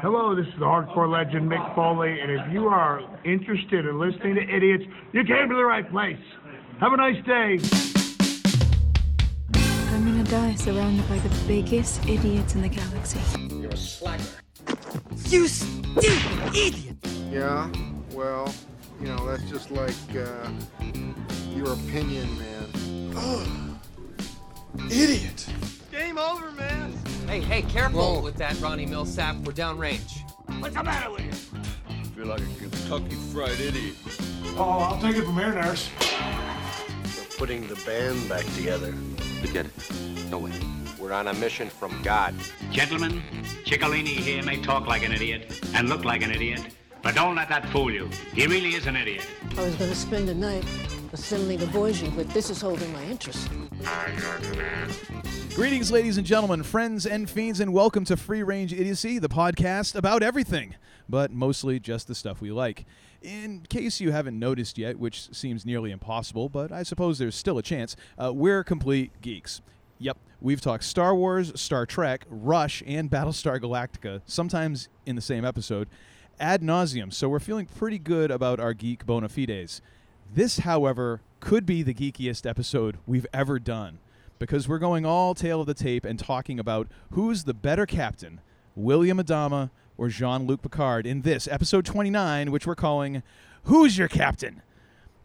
Hello, this is the hardcore legend Mick Foley, and if you are interested in listening to idiots, you came to the right place. Have a nice day. I'm gonna die surrounded by the biggest idiots in the galaxy. You're a slacker. You stupid idiot! Yeah, well, you know, that's just like uh, your opinion, man. Idiot. Game over, man. Hey, hey, careful Whoa. with that Ronnie Milsap. We're downrange. What's the matter with you? I feel like a Kentucky fried idiot. Oh, I'll take it from here, nurse. We're putting the band back together. Forget it. No way. We're on a mission from God. Gentlemen, Chicolini here may talk like an idiot and look like an idiot, but don't let that fool you. He really is an idiot. I was going to spend the night assembling the Voyager, but this is holding my interest. Greetings, ladies and gentlemen, friends and fiends, and welcome to Free Range Idiocy, the podcast about everything, but mostly just the stuff we like. In case you haven't noticed yet, which seems nearly impossible, but I suppose there's still a chance, uh, we're complete geeks. Yep, we've talked Star Wars, Star Trek, Rush, and Battlestar Galactica, sometimes in the same episode, ad nauseum, so we're feeling pretty good about our geek bona fides. This, however, could be the geekiest episode we've ever done because we're going all tail of the tape and talking about who's the better captain, William Adama or Jean Luc Picard, in this episode 29, which we're calling Who's Your Captain?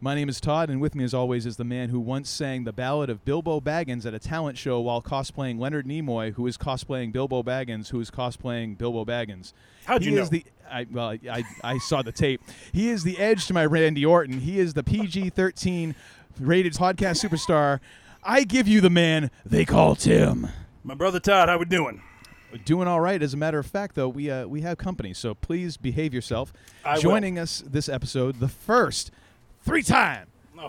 My name is Todd, and with me, as always, is the man who once sang the ballad of Bilbo Baggins at a talent show while cosplaying Leonard Nimoy, who is cosplaying Bilbo Baggins, who is cosplaying Bilbo Baggins. How'd he you is know? the I, well, I, I, saw the tape. He is the edge to my Randy Orton. He is the PG 13 rated podcast superstar. I give you the man they call Tim. My brother Todd, how we doing? Doing all right. As a matter of fact, though, we uh, we have company, so please behave yourself. I will. Joining us this episode, the first three time,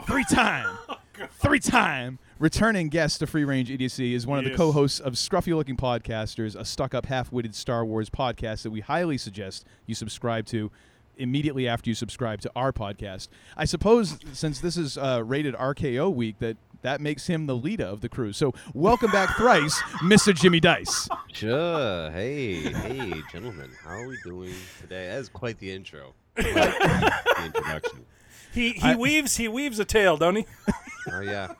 three time, three time returning guest to Free Range Idiocy is one of the co-hosts of Scruffy Looking Podcasters, a stuck-up, half-witted Star Wars podcast that we highly suggest you subscribe to immediately after you subscribe to our podcast. I suppose since this is uh, rated RKO week, that that makes him the leader of the crew. So welcome back thrice, Mr. Jimmy Dice. Sure. Hey, hey, gentlemen. How are we doing today? That is quite the intro. the introduction. He he weaves he weaves a tail, don't he? Oh, yeah.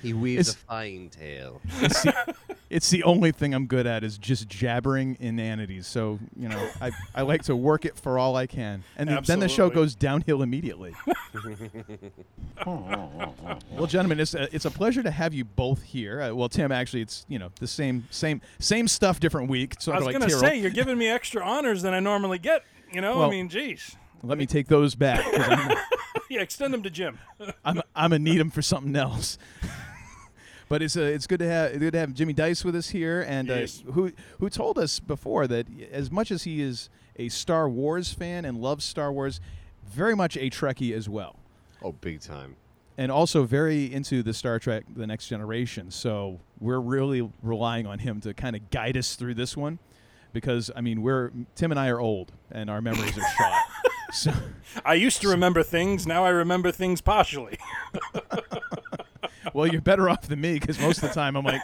He weaves It's- a fine tale. It's the, it's the only thing I'm good at is just jabbering inanities. So you know, I, I like to work it for all I can, and then- then the show goes downhill immediately. well, gentlemen, it's a, it's a pleasure to have you both here. Uh, well, Tim, actually, it's you know the same same same stuff, different week. Sort I of was like gonna Tyrrell. say you're giving me extra honors than I normally get. You know, Well- I mean, geez. Let me take those back. 'cause I'm, Yeah, extend them to Jim. I'm I'm gonna need them for something else. but it's uh, it's good to have good to have Jimmy Dice with us here, and Yes. uh, who who told us before that as much as he is a Star Wars fan and loves Star Wars, very much a Trekkie as well, Oh, big time. and also very into the Star Trek: The Next Generation. So we're really relying on him to kind of guide us through this one. Because I mean, we're Tim and I are old, and our memories are shot. So, I used to remember things. Now I remember things partially. well, you're better off than me because most of the time I'm like,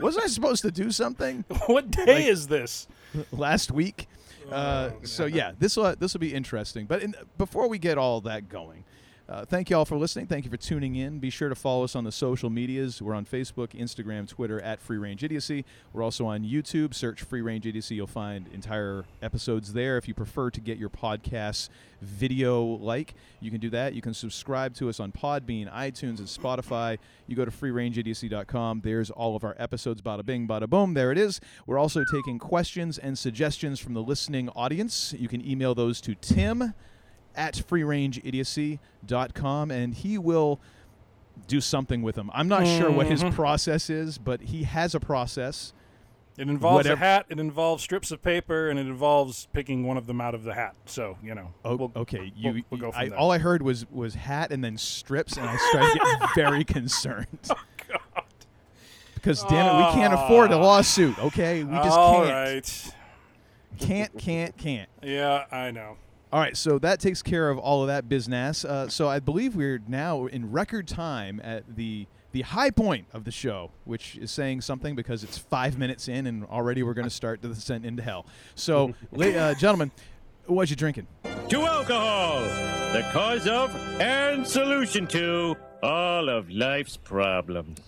wasn't I supposed to do something what day is this? last week? Uh, so yeah, this will this will be interesting. But in, before we get all that going, uh, thank you all for listening. Thank you for tuning in. Be sure to follow us on the social medias. We're on Facebook, Instagram, Twitter at Free Range Idiocy. We're also on YouTube. Search Free Range Idiocy. You'll find entire episodes there. If you prefer to get your podcasts video like, you can do that. You can subscribe to us on Podbean, iTunes, and Spotify. You go to freerangeidiocy.com. There's all of our episodes. Bada bing, bada boom. There it is. We're also taking questions and suggestions from the listening audience. You can email those to Tim at freerangeidiocy.com and he will do something with them. I'm not sure what his Mhm. process is, but he has a process. It involves Whatever- a hat. It involves strips of paper, and it involves picking one of them out of the hat. So you know. Oh, we'll- okay. You, we'll, we'll go I, all I heard was was hat and then strips, and I started getting very concerned. Oh, God. Because damn it, we can't afford a Ah. lawsuit. Okay, we just All can't, right. can't, can't, can't. Yeah, I know. All right, so that takes care of all of that business. Uh, so I believe we're now in record time at the the high point of the show, which is saying something because it's five minutes in and already we're going to start the descent into hell. So, la- uh, gentlemen, what you drinking? To alcohol, the cause of and solution to all of life's problems.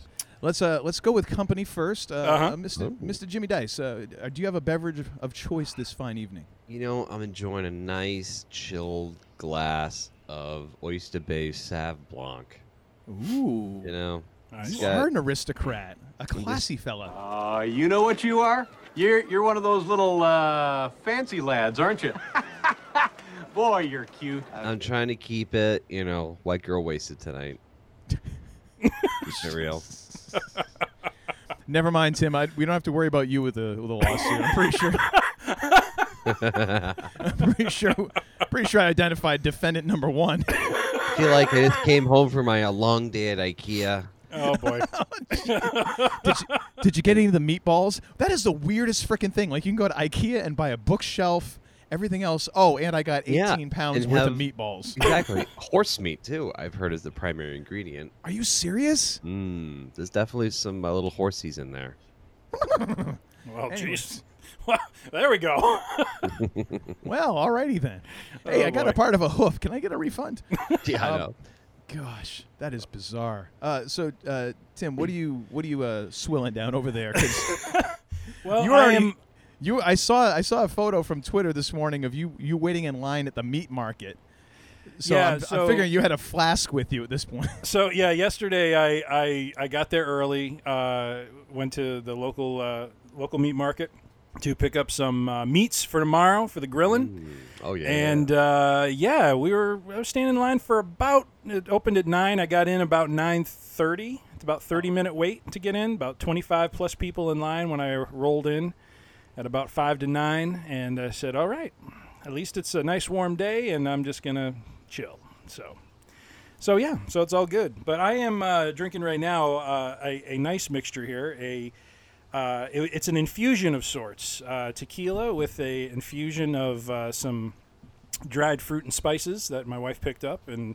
Let's uh, let's go with company first. Uh, Uh-huh. uh, Mr. Mr. Jimmy Dice, uh, uh, do you have a beverage of- of choice this fine evening? You know, I'm enjoying a nice chilled glass of Oyster Bay Sauv Blanc. Ooh, You know, Nice. it's you got- are an aristocrat, a classy fella. Uh, you know what you are? You're you're one of those little uh, fancy lads, aren't you? Boy, you're cute. I'm trying to keep it, you know, white girl wasted tonight. Keep it real. Never mind, Tim. I, we don't have to worry about you with the with the lawsuit. I'm pretty sure. I'm pretty sure. Pretty sure I identified defendant number one. I feel like I just came home from my uh, long day at IKEA. Oh boy. did, you, did you get any of the meatballs? That is the weirdest freaking thing. Like you can go to IKEA and buy a bookshelf, everything else. Oh, and I got 18 Yeah, pounds and worth have- of meatballs. Exactly. Horse meat, too, I've heard is the primary ingredient. Are you serious? Mmm. There's definitely some uh, little horsies in there. Well, Anyways. jeez. Well, there we go. Well, alrighty then. Hey, Oh, I got boy. a part of a hoof. Can I get a refund? Yeah, I Um, know. Gosh, that is bizarre. Uh, so, uh, Tim, what are you what are you uh, swilling down over there? 'Cause well, you I am. you I saw I saw a photo from Twitter this morning of you you waiting in line at the meat market. So, Yeah, I'm, I'm figuring you had a flask with you at this point. So yeah, yesterday I I, I got there early. Uh, went to the local uh, local meat market to pick up some uh, meats for tomorrow for the grilling. Oh, yeah. And uh, yeah, we were I was standing in line for about it opened at nine. I got in about nine thirty. It's about thirty minute wait to get in. About twenty five plus people in line when I rolled in at about five to nine, and I said, "All right, at least it's a nice warm day, and I'm just gonna chill." So. So yeah, so it's all good. But I am uh, drinking right now uh, a, a nice mixture here. A uh, it- it's an infusion of sorts, uh, tequila with a infusion of uh, some dried fruit and spices that my wife picked up, and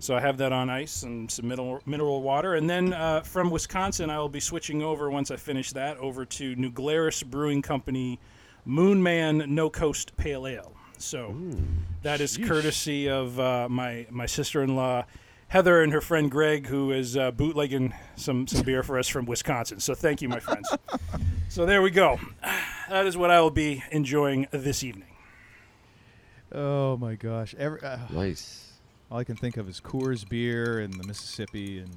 so I have that on ice and some mineral mineral water. And then uh, from Wisconsin, I will be switching over once I finish that over to New Glarus Brewing Company Moonman No Coast Pale Ale. So that is sheesh. courtesy of uh, my my sister-in-law Heather and her friend Greg, who is uh, bootlegging some some beer for us from Wisconsin. So thank you, my friends. so there we go. That is what I will be enjoying this evening. oh my gosh! Every, uh, Nice. all I can think of is Coors beer and the Mississippi and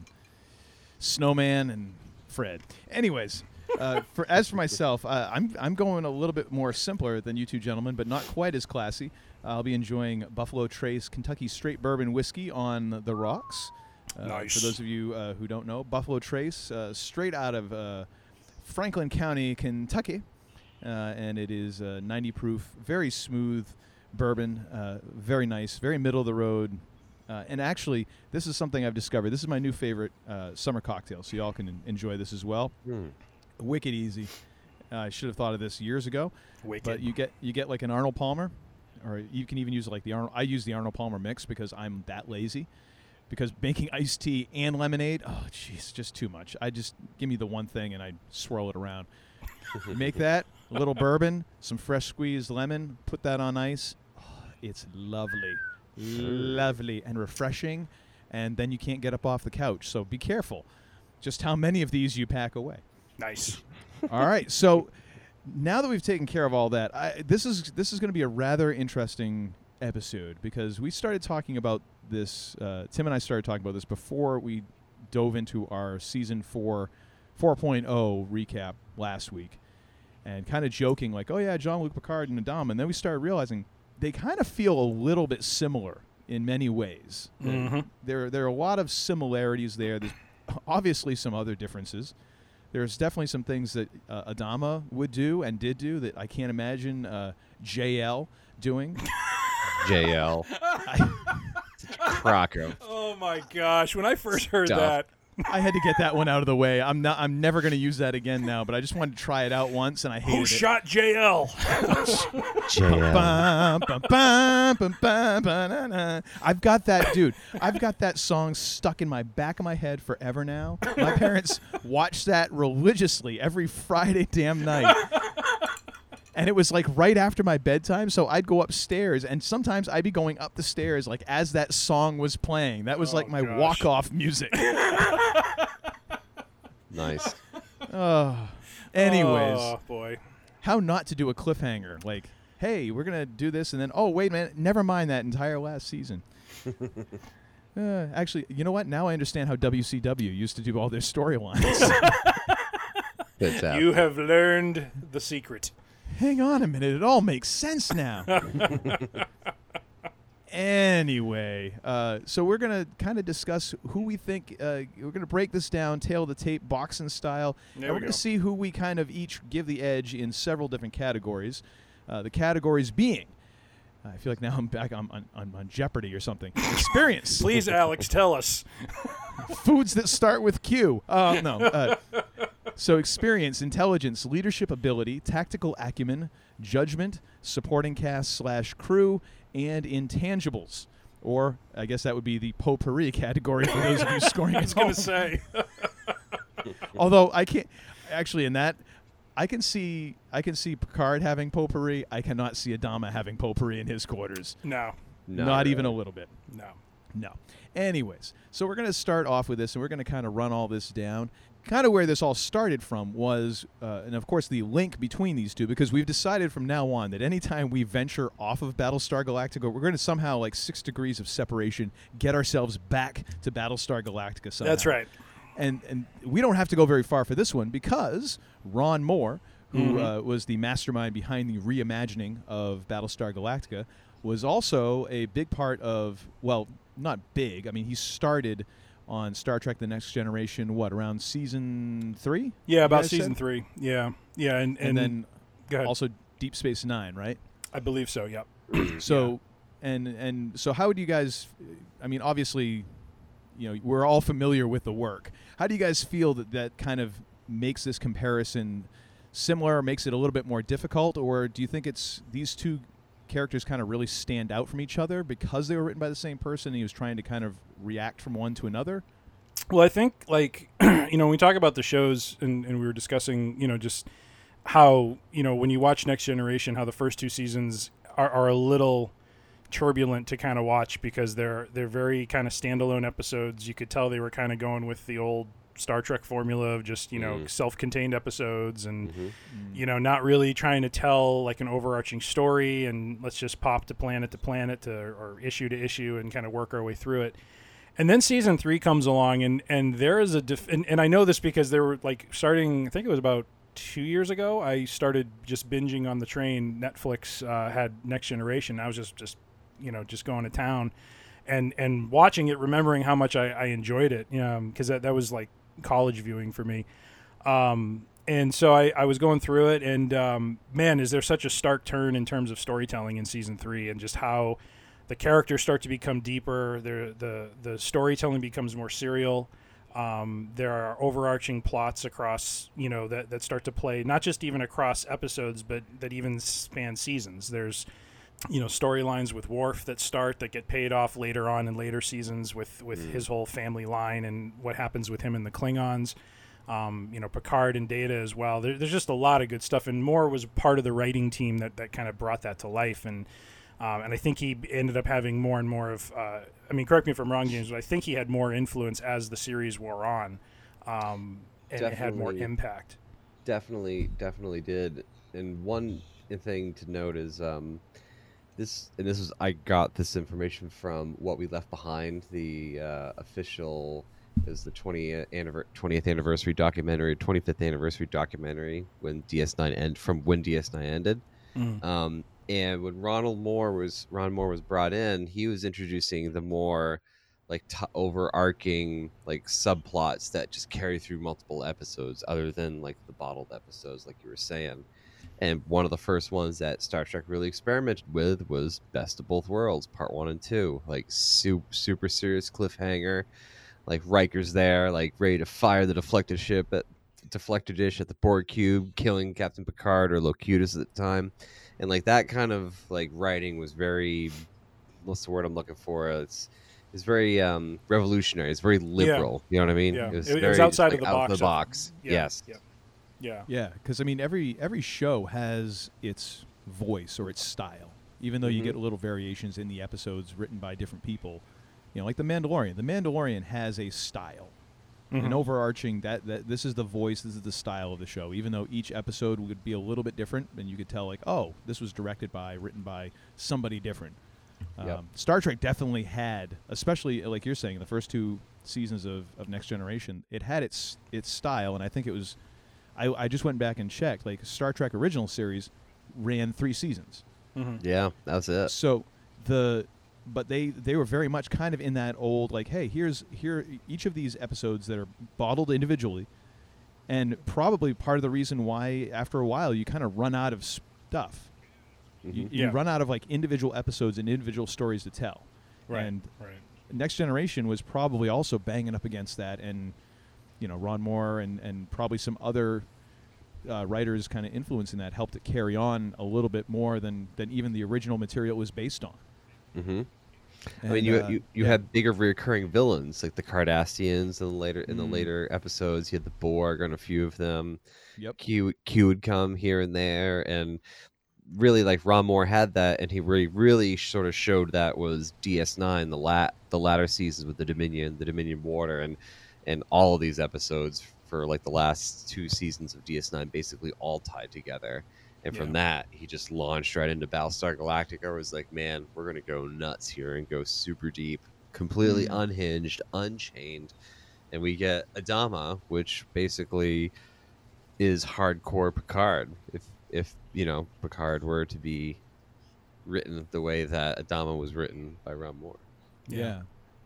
Snowman and Fred. Anyways, uh, for as for myself, uh, I'm I'm going a little bit more simpler than you two gentlemen, but not quite as classy. I'll be enjoying Buffalo Trace Kentucky Straight Bourbon Whiskey on the rocks. Uh, Nice. For those of you uh, who don't know, Buffalo Trace, uh, straight out of uh, Franklin County, Kentucky, uh, and it is uh, 90 proof, very smooth bourbon, uh, very nice, very middle of the road. Uh, and actually, this is something I've discovered. This is my new favorite uh, summer cocktail, so y'all can enjoy this as well. Hmm. Wicked easy. Uh, I should have thought of this years ago. Wicked. But you get you get like an Arnold Palmer, or you can even use like the Arnold. I use the Arnold Palmer mix because I'm that lazy. Because making iced tea and lemonade, oh jeez, just too much. I just give me the one thing and I swirl it around. make that a little bourbon, some fresh squeezed lemon, put that on ice. Oh, it's lovely, lovely and refreshing, and then you can't get up off the couch. So be careful, just how many of these you pack away. Nice. all right. So now that we've taken care of all that, I, this is this is going to be a rather interesting episode because we started talking about this. Uh, Tim and I started talking about this before we dove into our season four 4.0 recap last week, and kind of joking like, "Oh yeah, Jean Luc Picard and Adam," and then we started realizing they kind of feel a little bit similar in many ways. Mhm. There there are a lot of similarities there. There's obviously some other differences there's definitely some things that uh, Adama would do and did do that I can't imagine uh, JL doing. JL. Crocker. Oh my gosh! When I first heard Stuff. that, I had to get that one out of the way. I'm not. I'm never going to use that again now. But I just wanted to try it out once, and I hated Who it. shot JL? Ba-na-na. I've got that, dude. I've got that song stuck in my back of my head forever now. My parents watch that religiously every Friday damn night. And it was like right after my bedtime, so I'd go upstairs, and sometimes I'd be going up the stairs like as that song was playing. That was like my gosh. walk-off music. Nice. oh, anyways, Oh boy. how not to do a cliffhanger? Like, hey, we're gonna do this, and then oh wait a minute, never mind that entire last season. Uh, actually, you know what? Now I understand how WCW used to do all their storylines. You have learned the secret. Hang on a minute, it all makes sense now. anyway, uh, so we're gonna kind of discuss who we think. Uh, we're gonna break this down, tail of the tape, boxing style, There and we we're gonna go. see who we kind of each give the edge in several different categories. Uh, the categories being. I feel like now I'm back on, on, Jeopardy or something. Experience. Please, Alex, tell us. Foods that start with Q. Uh, no. So experience, intelligence, leadership ability, tactical acumen, judgment, supporting cast slash crew, and intangibles. Or I guess that would be the potpourri category for those of you scoring I was gonna say. Although I can't actually in that I can see I can see Picard having potpourri. I cannot see Adama having potpourri in his quarters. No. No, Not really. even a little bit. No. No. Anyways, so we're going to start off with this, and we're going to kind of run all this down. Kind of where this all started from was, uh, and of course, the link between these two, because we've decided from now on that anytime we venture off of Battlestar Galactica, we're going to somehow, like six degrees of separation, get ourselves back to Battlestar Galactica somehow. That's right. And and we don't have to go very far for this one because Ron Moore, who Mhm. uh, was the mastermind behind the reimagining of Battlestar Galactica, was also a big part of well, not big. I mean, he started on Star Trek: The Next Generation. What around season three? Yeah, about season said? three. Yeah, yeah, and and, then go ahead. also Deep Space Nine, right? I believe so. Yep. So, and and so, how do you guys? I mean, obviously, you know, we're all familiar with the work. How do you guys feel that that kind of makes this comparison similar, makes it a little bit more difficult, or do you think it's these two characters kind of really stand out from each other because they were written by the same person? and He was trying to kind of react from one to another. Well, I think like you know when we talk about the shows and, and we were discussing you know just how you know when you watch Next Generation how the first two seasons are, are a little turbulent to kind of watch because they're they're very kind of standalone episodes. You could tell they were kind of going with the old Star Trek formula of just you know Mhm. self-contained episodes and Mhm. you know not really trying to tell like an overarching story and let's just pop to planet to planet to or issue to issue and kind of work our way through it. And then season three comes along, and and there is a def- and, and I know this because there were like starting. I think it was about two years ago. I started just binging on the train. Netflix uh, had Next Generation. I was just just you know just going to town, and and watching it, remembering how much I, I enjoyed it. because that that was like college viewing for me. Um, and so I, I was going through it, and um, man, is there such a stark turn in terms of storytelling in season three, and just how the characters start to become deeper. The the the storytelling becomes more serial. Um, there are overarching plots across you know that that start to play not just even across episodes, but that even span seasons. There's you know storylines with Worf that start that get paid off later on in later seasons with with his whole family line and what happens with him and the Klingons. Um, you know Picard and Data as well. There, there's just a lot of good stuff, and Moore was part of the writing team that that kind of brought that to life and. Um, and I think he ended up having more and more of. Uh, I mean, correct me if I'm wrong, James, but I think he had more influence as the series wore on, um, and it had more impact. Definitely, definitely did. And one thing to note is um, this, and this was I got this information from what we left behind, the uh, official is the 20th, anniver- 20th anniversary documentary, 25th anniversary documentary when DS9 end from when DS9 ended. Mm. Um, and when Ronald Moore was Ron Moore was brought in, he was introducing the more like t- overarching like subplots that just carry through multiple episodes, other than like the bottled episodes, like you were saying. And one of the first ones that Star Trek really experimented with was Best of Both Worlds, Part One and Two, like super super serious cliffhanger. like Riker's there, like ready to fire the deflector ship at deflector dish at the Borg cube, killing Captain Picard or Locutus at the time, and like that kind of like writing was very, what's the word I'm looking for? It's it's very um, revolutionary. It's very liberal. You know what I mean? Yeah. It was, It- it was very, just, outside like, of the out box the box. yeah, Yes. yeah. Yeah. Yeah, because I mean, every every show has its voice or its style. Even though you Mhm. get little variations in the episodes written by different people, you know, like the Mandalorian. The Mandalorian has a style, Mhm. an overarching that that this is the voice, this is the style of the show. Even though each episode would be a little bit different, and you could tell like, oh, this was directed by, written by somebody different. Yep. Um, Star Trek definitely had, especially like you're saying, the first two seasons of, of Next Generation, it had its its style, and I think it was. I, I just went back and checked. Like Star Trek original series ran three seasons. Yeah, that's it. So the but they they were very much kind of in that old like hey here's here each of these episodes that are bottled individually and probably part of the reason why after a while you kind of run out of stuff you, Mhm. you Yeah. run out of like individual episodes and individual stories to tell Right, and right. next generation was probably also banging up against that and you know ron moore and and probably some other uh, writers kind of influencing that helped it carry on a little bit more than than even the original material was based on hmm I mean, you uh, you, you yeah. had bigger recurring villains like the Cardassians in the later in the Mm. later episodes. You had the Borg on a few of them. Yep. Q Q would come here and there, and really like Ron Moore had that, and he really really sort of showed that was DS9 the lat the latter seasons with the Dominion, the Dominion War, and and all of these episodes for like the last two seasons of DS9 basically all tied together. And from that, he just launched right into Battlestar Galactica. Where it was like, man, we're gonna go nuts here and go super deep, completely Mm. unhinged, unchained, and we get Adama, which basically is hardcore Picard. If if you know Picard were to be written the way that Adama was written by Ron Moore. Yeah.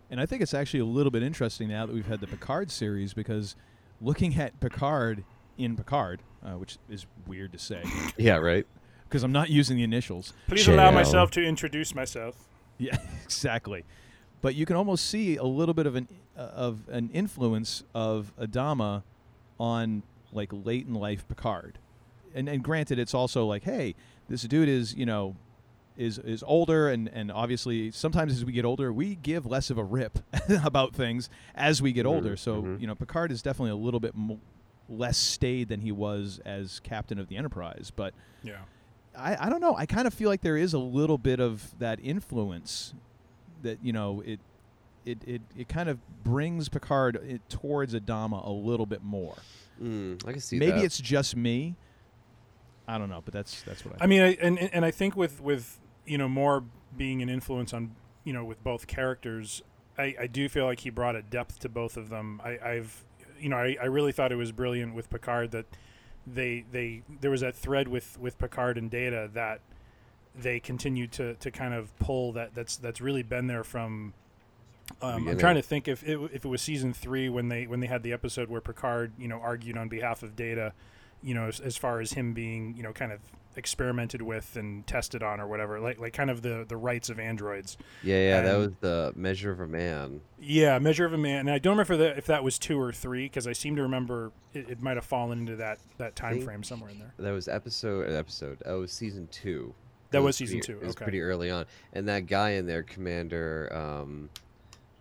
And I think it's actually a little bit interesting now that we've had the Picard series because looking at Picard in Picard, uh, which is weird to say. Yeah, right. Because I'm not using the initials. Please allow myself to introduce myself. Yeah, exactly. But you can almost see a little bit of an uh, of an influence of Adama on like late in life Picard. And and granted it's also like, hey, this dude is, you know, is is older and and obviously sometimes as we get older we give less of a rip about things as we get older. So, mhm. you know, Picard is definitely a little bit mo- less staid than he was as captain of the Enterprise, but Yeah. I, I don't know. I kind of feel like there is a little bit of that influence that you know it it it, it kind of brings Picard it, towards Adama a little bit more. Mm, I can see Maybe that. it's just me. I don't know, but that's that's what I. I mean, I, and and I think with with you know Moore being an influence on you know with both characters, I, I do feel like he brought a depth to both of them. I, I've you know I, I really thought it was brilliant with Picard that they they there was that thread with with Picard and Data that they continued to to kind of pull that that's that's really been there from. Um, I'm trying to think if it, if it was season three when they when they had the episode where Picard you know argued on behalf of Data, you know as, as far as him being you know kind of experimented with and tested on or whatever like like kind of the the rights of androids. Yeah, yeah, that was the measure of a man. Yeah, Measure of a Man, and I don't remember that if that was two or three because I seem to remember it, it might have fallen into that that time frame somewhere in there. That was episode episode. oh season two. That It was season pretty- two, It was okay. pretty early on, and that guy in there, Commander, um,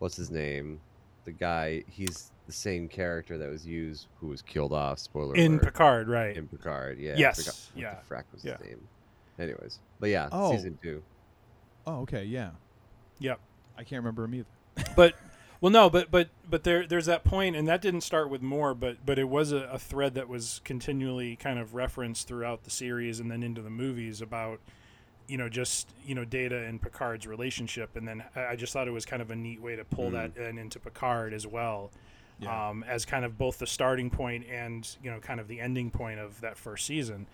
what's his name? The guy. He's the same character that was used, who was killed off. Spoiler In alert. Picard, right. In Picard, yeah. Yes, forgot what yeah, The frack was yeah. his name. Anyways, but yeah, Oh. season two. oh, okay, yeah. Yep. I can't remember him either. but well no but but but there there's that point and that didn't start with Moore but but it was a, a thread that was continually kind of referenced throughout the series and then into the movies about you know just you know data and picard's relationship and then i I just thought it was kind of a neat way to pull Mhm. that in into picard as well Yeah. um, as kind of both the starting point and you know kind of the ending point of that first season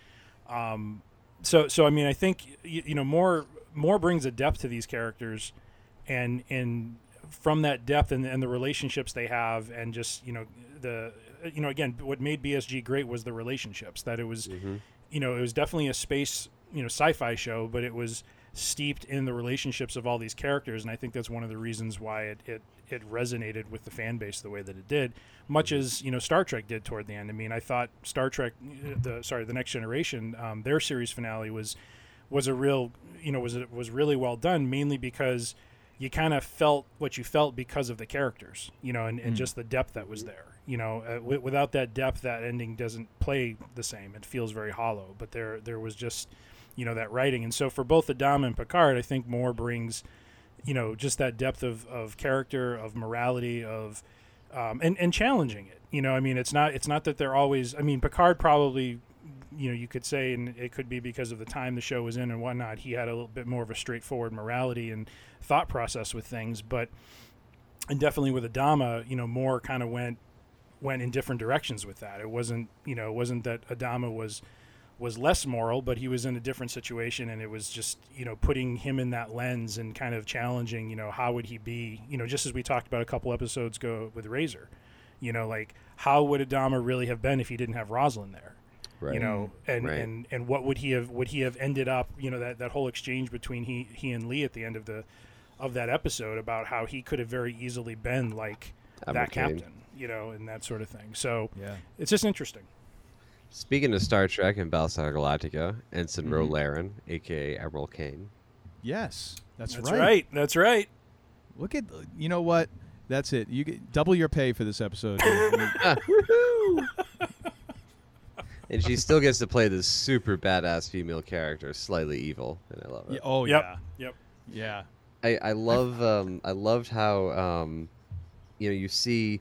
um, so so I mean I think you, you know Moore Moore brings a depth to these characters and and from that depth and, and the relationships they have and just you know the you know again what made BSG great was the relationships that it was Mhm. you know it was definitely a space you know sci-fi show but it was steeped in the relationships of all these characters, and I think that's one of the reasons why it it, it resonated with the fan base the way that it did, much as you know Star Trek did toward the end. I mean, I thought Star Trek, the sorry, the Next Generation, um, their series finale was was a real you know was was really well done, mainly because you kind of felt what you felt because of the characters, you know, and, and Mm. just the depth that was there. You know, uh, w- without that depth, that ending doesn't play the same. It feels very hollow. But there, there was just, you know, that writing. And so for both Adam and Picard, I think Moore brings, you know, just that depth of, of character, of morality, of, um, and and challenging it. You know, I mean, it's not it's not that they're always. I mean, Picard probably you know, you could say, and it could be because of the time the show was in and whatnot, he had a little bit more of a straightforward morality and thought process with things. But, and definitely with Adama, you know, Moore kind of went went in different directions with that. It wasn't, you know, it wasn't that Adama was was less moral, but he was in a different situation, and it was just, you know, putting him in that lens and kind of challenging, you know, how would he be, you know, just as we talked about a couple episodes ago with Razor, you know, like how would Adama really have been if he didn't have Roslin there? Right. you know and, Right. and and what would he have would he have ended up you know that that whole exchange between he he and lee at the end of the of that episode about how he could have very easily been like Admiral that Cain. captain you know and that sort of thing so Yeah. it's just interesting Speaking of Star Trek and Battlestar Galactica, Ensign Mhm. Ro Laren, aka Admiral Cain. Yes, that's, That's right. right. That's right. Look at you know what? That's it. You get double your pay for this episode. And she still gets to play this super badass female character, slightly evil, and I love it. Yeah, oh Yep. yeah. Yep. Yeah. I, I love um, I loved how um, you know you see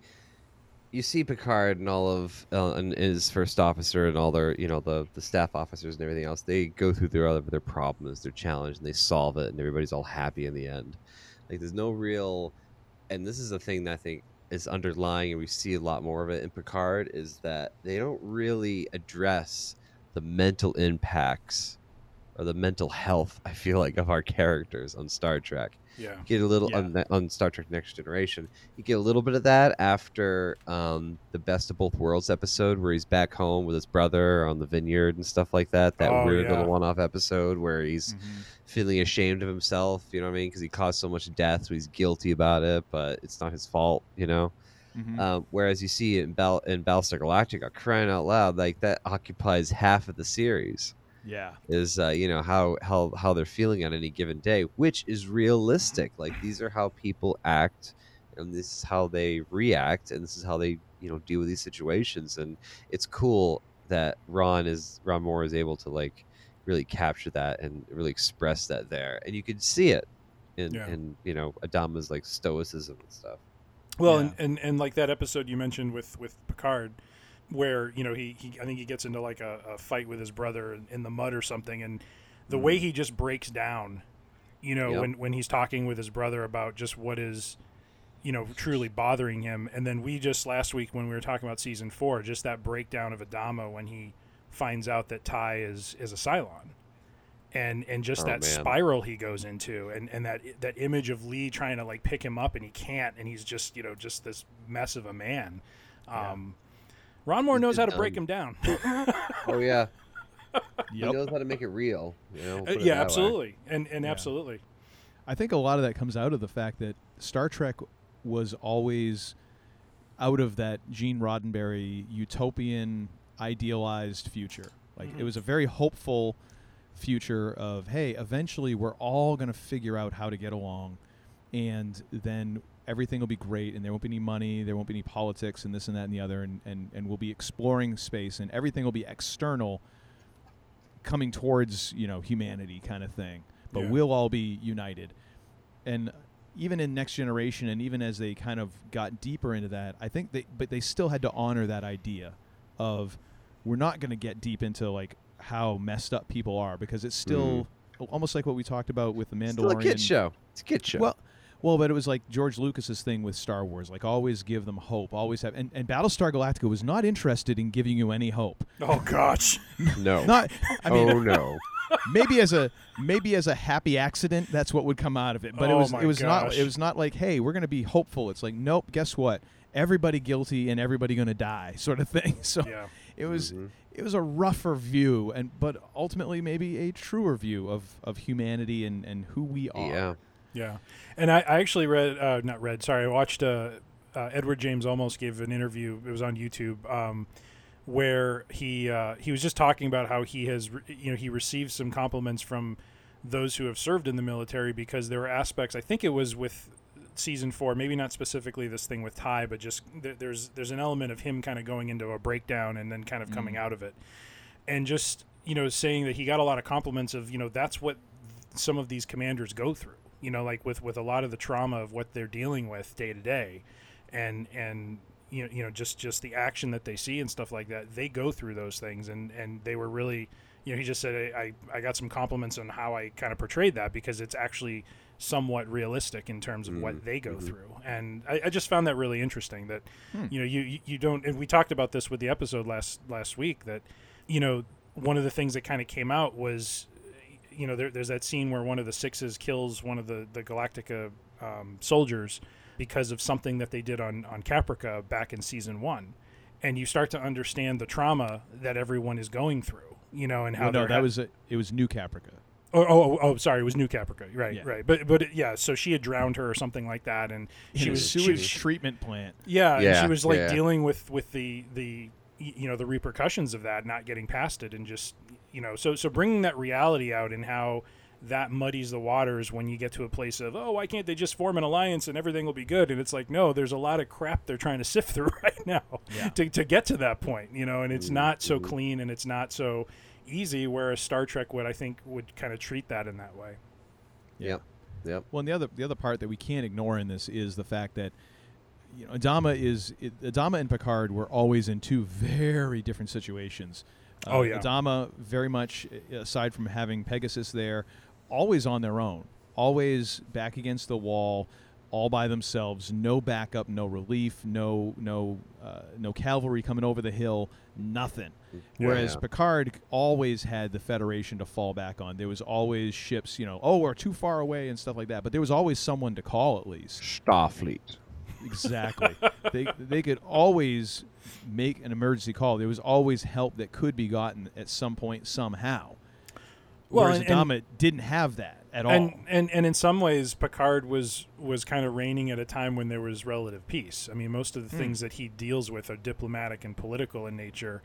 you see Picard and all of uh, and his first officer and all their you know the the staff officers and everything else they go through their other their problems their challenge and they solve it and everybody's all happy in the end like there's no real and this is the thing that I think is underlying and we see a lot more of it in Picard is that they don't really address the mental impacts or the mental health I feel like of our characters on Star Trek. Yeah. You get a little Yeah. on, on Star Trek Next Generation. You get a little bit of that after um, the Best of Both Worlds episode where he's back home with his brother on the vineyard and stuff like that. That Oh, weird yeah. little one-off episode where he's Mm-hmm. feeling ashamed of himself. You know what I mean? Because he caused so much death, so he's guilty about it, but it's not his fault. You know. Mhm. Um, whereas you see in Bal in Battlestar Galactica, crying out loud, like that occupies half of the series Yeah. is uh, you know how how how they're feeling on any given day, which is realistic. Like these are how people act, and this is how they react, and this is how they you know deal with these situations. And it's cool that Ron is Ron Moore is able to like really capture that and really express that there, and you can see it in Yeah. in you know Adama's like stoicism and stuff. Well, Yeah. and, and and like that episode you mentioned with with Picard, where you know he, he I think he gets into like a, a fight with his brother in, the mud or something, and the way he just breaks down, you know, Yep. when when he's talking with his brother about just what is, you know, truly bothering him, and then we just last week when we were talking about season four, just that breakdown of Adama when he finds out that Tigh is is a Cylon. And, and just Oh, that man. spiral he goes into and, and that that image of Lee trying to like pick him up and he can't and he's just you know just this mess of a man. Um, Ron Moore knows how to break him done. down. Oh yeah, he knows how to make it real. You know, Uh, put it yeah, that way. absolutely, and and Yeah. absolutely. I think a lot of that comes out of the fact that Star Trek was always out of that Gene Roddenberry utopian idealized future. Like it was a very hopeful future of hey, eventually we're all going to figure out how to get along and then everything will be great and there won't be any money, there won't be any politics and this and that and the other and and, and we'll be exploring space and everything will be external coming towards, you know, humanity kind of thing. But Yeah. we'll all be united. And even in next generation and even as they kind of got deeper into that, I think they but they still had to honor that idea of we're not going to get deep into like how messed up people are because it's still mm-hmm. almost like what we talked about with the Mandalorian. Still a kid show. It's a kid show. Well, well, but it was like George Lucas's thing with Star Wars, like always give them hope, always have. And, and Battlestar Galactica was not interested in giving you any hope. Oh gosh. no. Not, I mean, oh no. maybe as a maybe as a happy accident, that's what would come out of it. But it Oh was my it was not it was not like, hey, we're going to be hopeful. It's like, nope. Guess what? Everybody guilty and everybody going to die, sort of thing. So Yeah. it was Mhm. it was a rougher view, and but ultimately maybe a truer view of of humanity and and who we are. Yeah. Yeah, and I, I actually read, uh, not read, sorry, I watched uh, uh, Edward James Olmos gave an interview. It was on YouTube, um, where he uh, he was just talking about how he has, re- you know, he received some compliments from those who have served in the military because there were aspects. I think it was with season four, maybe not specifically this thing with Tigh, but just th- there's there's an element of him kind of going into a breakdown and then kind of coming Mm. out of it, and just you know saying that he got a lot of compliments of you know that's what some of these commanders go through you know like with with a lot of the trauma of what they're dealing with day to day. And and you know, you know just just the action that they see and stuff like that they go through those things. And and they were really you know he just said I I got some compliments on how I kind of portrayed that because it's actually somewhat realistic in terms of what they go through. And I, I just found that really interesting that Hmm. you know you you- you don't and we talked about this with the episode last last week that you know one of the things that kind of came out was you know, there, there's that scene where one of the sixes kills one of the the Galactica um, soldiers because of something that they did on on Caprica back in season one, and you start to understand the trauma that everyone is going through. You know, and how Well, no, that ha- was a, it was New Caprica. Oh, oh, oh, oh, sorry, it was New Caprica. Right, Yeah. right. But, but yeah, so she had drowned her or something like that, and she a was she sewage was- treatment plant. Yeah, and Yeah, she was like yeah. dealing with with the the you know the repercussions of that, not getting past it, and just you know, so so bringing that reality out and how that muddies the waters when you get to a place of oh why can't they just form an alliance and everything will be good and it's like no there's a lot of crap they're trying to sift through right now to, to get to that point you know and it's mm-hmm. not so mm-hmm. clean and it's not so easy whereas star trek would i think would kind of treat that in that way Yep. Yep. Well, and the other the other part that we can't ignore in this is the fact that you know Adama is it, Adama and Picard were always in two very different situations. Uh, Oh, yeah. Adama very much uh, aside from having Pegasus there, always on their own, always back against the wall, all by themselves, no backup, no relief, no no uh, no cavalry coming over the hill, nothing. Whereas Yeah. Picard always had the Federation to fall back on. There was always ships, you know, oh, we're too far away and stuff like that. But there was always someone to call at least. Starfleet. Exactly. they they could always make an emergency call. There was always help that could be gotten at some point somehow. Well, Whereas and- Adama didn't have that at all. and, and and in some ways Picard was was kind of reigning at a time when there was relative peace. I mean, most of the Hmm. things that he deals with are diplomatic and political in nature.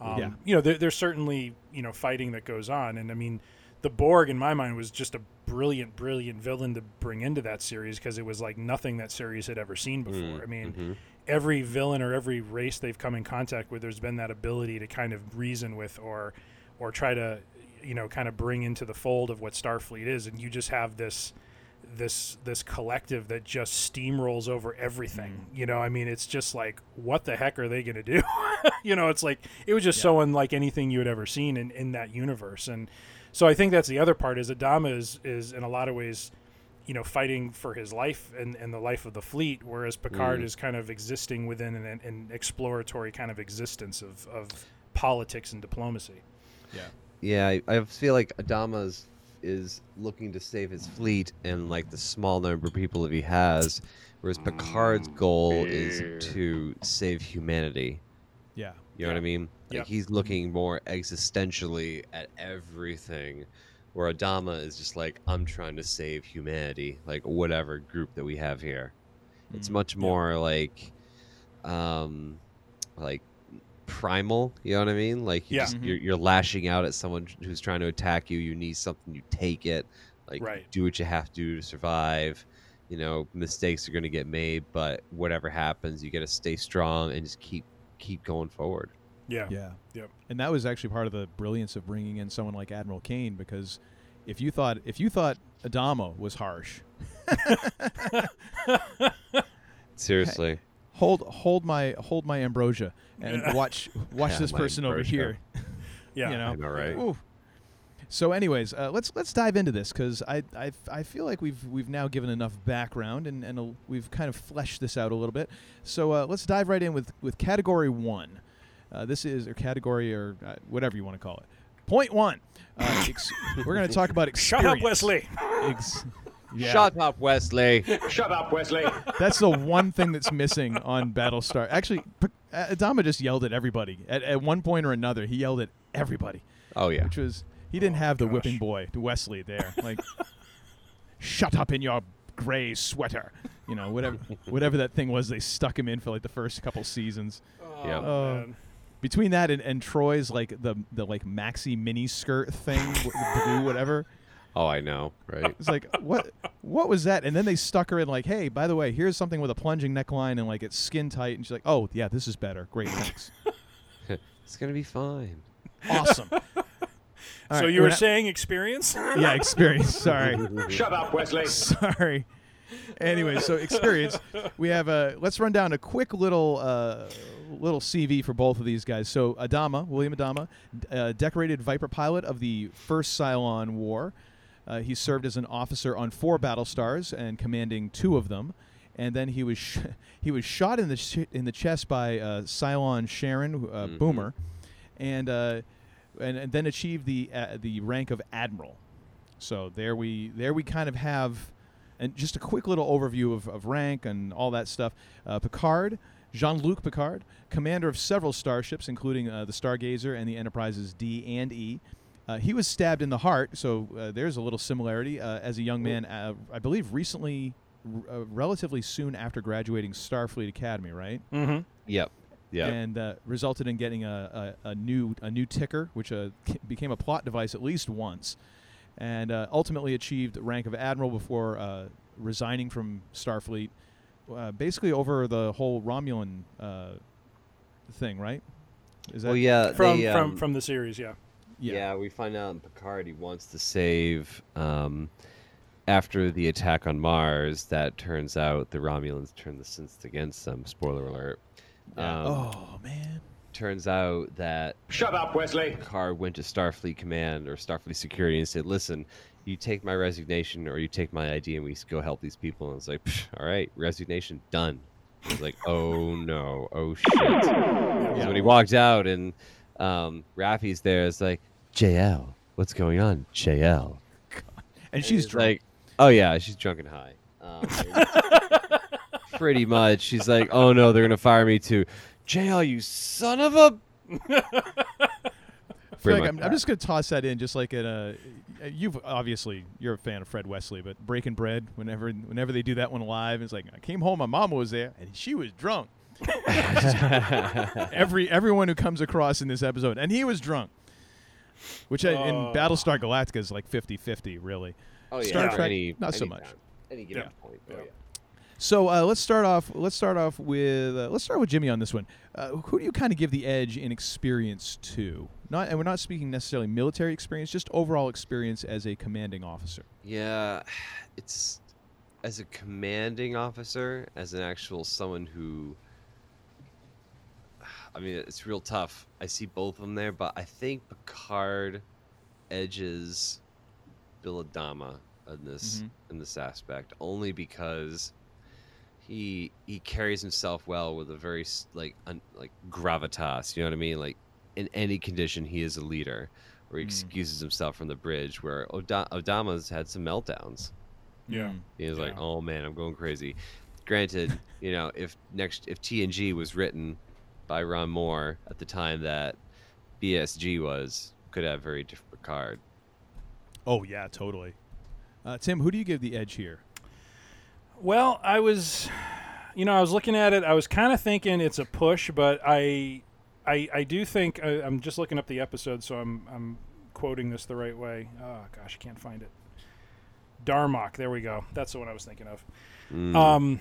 Um, Yeah. You know, there, there's certainly you know fighting that goes on, and I mean, the Borg in my mind was just a brilliant, brilliant villain to bring into that series because it was like nothing that series had ever seen mm, before. I mean. Mm-hmm. Every villain or every race they've come in contact with, there's been that ability to kind of reason with, or, or try to, you know, kind of bring into the fold of what Starfleet is, and you just have this, this this collective that just steamrolls over everything. Mm. You know, I mean, it's just like, what the heck are they going to do? you know, it's like it was just so unlike anything you had ever seen in, in that universe, and so I think that's the other part is Adama is is in a lot of ways, you know, fighting for his life and, and the life of the fleet, whereas Picard Mm. is kind of existing within an, an exploratory kind of existence of, of politics and diplomacy. Yeah. Yeah, I, I feel like Adama's is looking to save his fleet and like the small number of people that he has, whereas Picard's goal is to save humanity. Yeah. You know what I mean? Like Yep. he's looking more existentially at everything, where Adama is just like, I'm trying to save humanity, like whatever group that we have here. It's Mm, much more like, um, like primal. You know what I mean? Like you Yeah. just, Mhm. you're, you're lashing out at someone who's trying to attack you. You need something, you take it. Like Right. do what you have to do to survive. You know, mistakes are going to get made, but whatever happens, you got to stay strong and just keep keep going forward. Yeah. Yeah. Yep. And that was actually part of the brilliance of bringing in someone like Admiral Cain because if you thought if you thought Adama was harsh, Seriously. hold hold my hold my ambrosia and watch watch Yeah, this my person over here. Yeah. you know, I know, right? Ooh. So, anyways, uh, let's let's dive into this because I, I I feel like we've we've now given enough background and and a, we've kind of fleshed this out a little bit. So uh, let's dive right in with with category one. Uh, this is or category or uh, whatever you want to call it. Point one. Uh, ex- we're going to talk about Shut up, Wesley. Ex- Yeah. Shut up, Wesley. Shut up, Wesley. That's the one thing that's missing on Battlestar. Actually, P- Adama just yelled at everybody. At, at one point or another, he yelled at everybody. Oh yeah. Which was he didn't have the whipping boy, the Wesley there. Like, shut up in your gray sweater. You know, whatever whatever that thing was, they stuck him in for like the first couple seasons. Yeah. Uh, between that and, and Troi's like the the like maxi mini skirt thing, blue whatever. Oh, I know, right? It's like what what was that? And then they stuck her in like, hey, by the way, here's something with a plunging neckline and like it's skin tight. And she's like, oh yeah, this is better. Great, thanks. it's gonna be fine. awesome. All so right, you we're were not- saying experience? yeah, experience. Sorry. Shut up, Wesley. Sorry. Anyway, so experience. We have a. Let's run down a quick little uh, little CV for both of these guys. So Adama, William Adama, uh, decorated Viper pilot of the first Cylon War. Uh, he served as an officer on four battle stars and commanding two of them. And then he was sh- he was shot in the ch- in the chest by uh, Cylon Sharon who- uh, Mhm. Boomer, and, uh, and and then achieved the uh, the rank of admiral. So there we there we kind of have, and just a quick little overview of, of rank and all that stuff. Uh, Picard, Jean-Luc Picard, commander of several starships, including uh, the Stargazer and the Enterprises D and E. Uh, he was stabbed in the heart, so uh, there's a little similarity. Uh, as a young man, I believe recently, r- relatively soon after graduating Starfleet Academy, right? Mm-hmm. Yep. Yeah. and uh, resulted in getting a, a, a new a new ticker, which uh, became a plot device at least once, and uh, ultimately achieved rank of admiral before uh, resigning from Starfleet, uh, basically over the whole Romulan uh, thing, right? Is that well, yeah. From they, from um, from the series, yeah. Yeah. we find out in Picard he wants to save. Um, after the attack on Mars, that turns out the Romulans turned the synths against them. Spoiler alert. Yeah. Um, oh man. Turns out that Shut up, Wesley. Picard went to Starfleet Command or Starfleet Security and said, "Listen, you take my resignation or you take my ID and we go help these people." And it's like, "All right, resignation done." I was like, "Oh no, oh shit!" 'Cause when he walked out and um, Raffi's there, it's like, "JL, what's going on, JL?" And she's drunk. like, "Oh yeah, she's drunk and high." Um, and pretty much, she's like, "Oh no, they're gonna fire me too." JL, you son of a. Like I'm, I'm just gonna toss that in, just like in a. You've obviously you're a fan of Fred Wesley, but Breaking Bread, whenever whenever they do that one live, it's like I came home, my mama was there, and she was drunk. Every everyone who comes across in this episode, and he was drunk, which uh, in Oh. Battlestar Galactica is like 50-50, really. Oh yeah, Star Trek, any, not so much. time, Any given Yeah. point. Oh, yeah. So uh, let's start off. Let's start off with uh, let's start with Jimmy on this one. Uh, who do you kind of give the edge in experience to? Not, and we're not speaking necessarily military experience, just overall experience as a commanding officer. Yeah, it's as a commanding officer, as an actual someone who. I mean, it's real tough. I see both of them there, but I think Picard edges Bill Adama in this Mhm. in this aspect only because he he carries himself well with a very like un, like gravitas. You know what I mean? Like in any condition, he is a leader. Or he Mm. excuses himself from the bridge. Where Oda- Adama's had some meltdowns. Yeah. He was like, "Oh man, I'm going crazy." Granted, you know, if next if TNG was written by Ron Moore at the time that BSG was, could have very different card. Oh yeah, totally. Uh, Tim, who do you give the edge here? Well, I was, you know, I was looking at it. I was kind of thinking it's a push, but I, I, I do think I, I'm just looking up the episode, so I'm I'm quoting this the right way. Oh gosh, I can't find it. Darmok. There we go. That's the one I was thinking of. Mm. Um,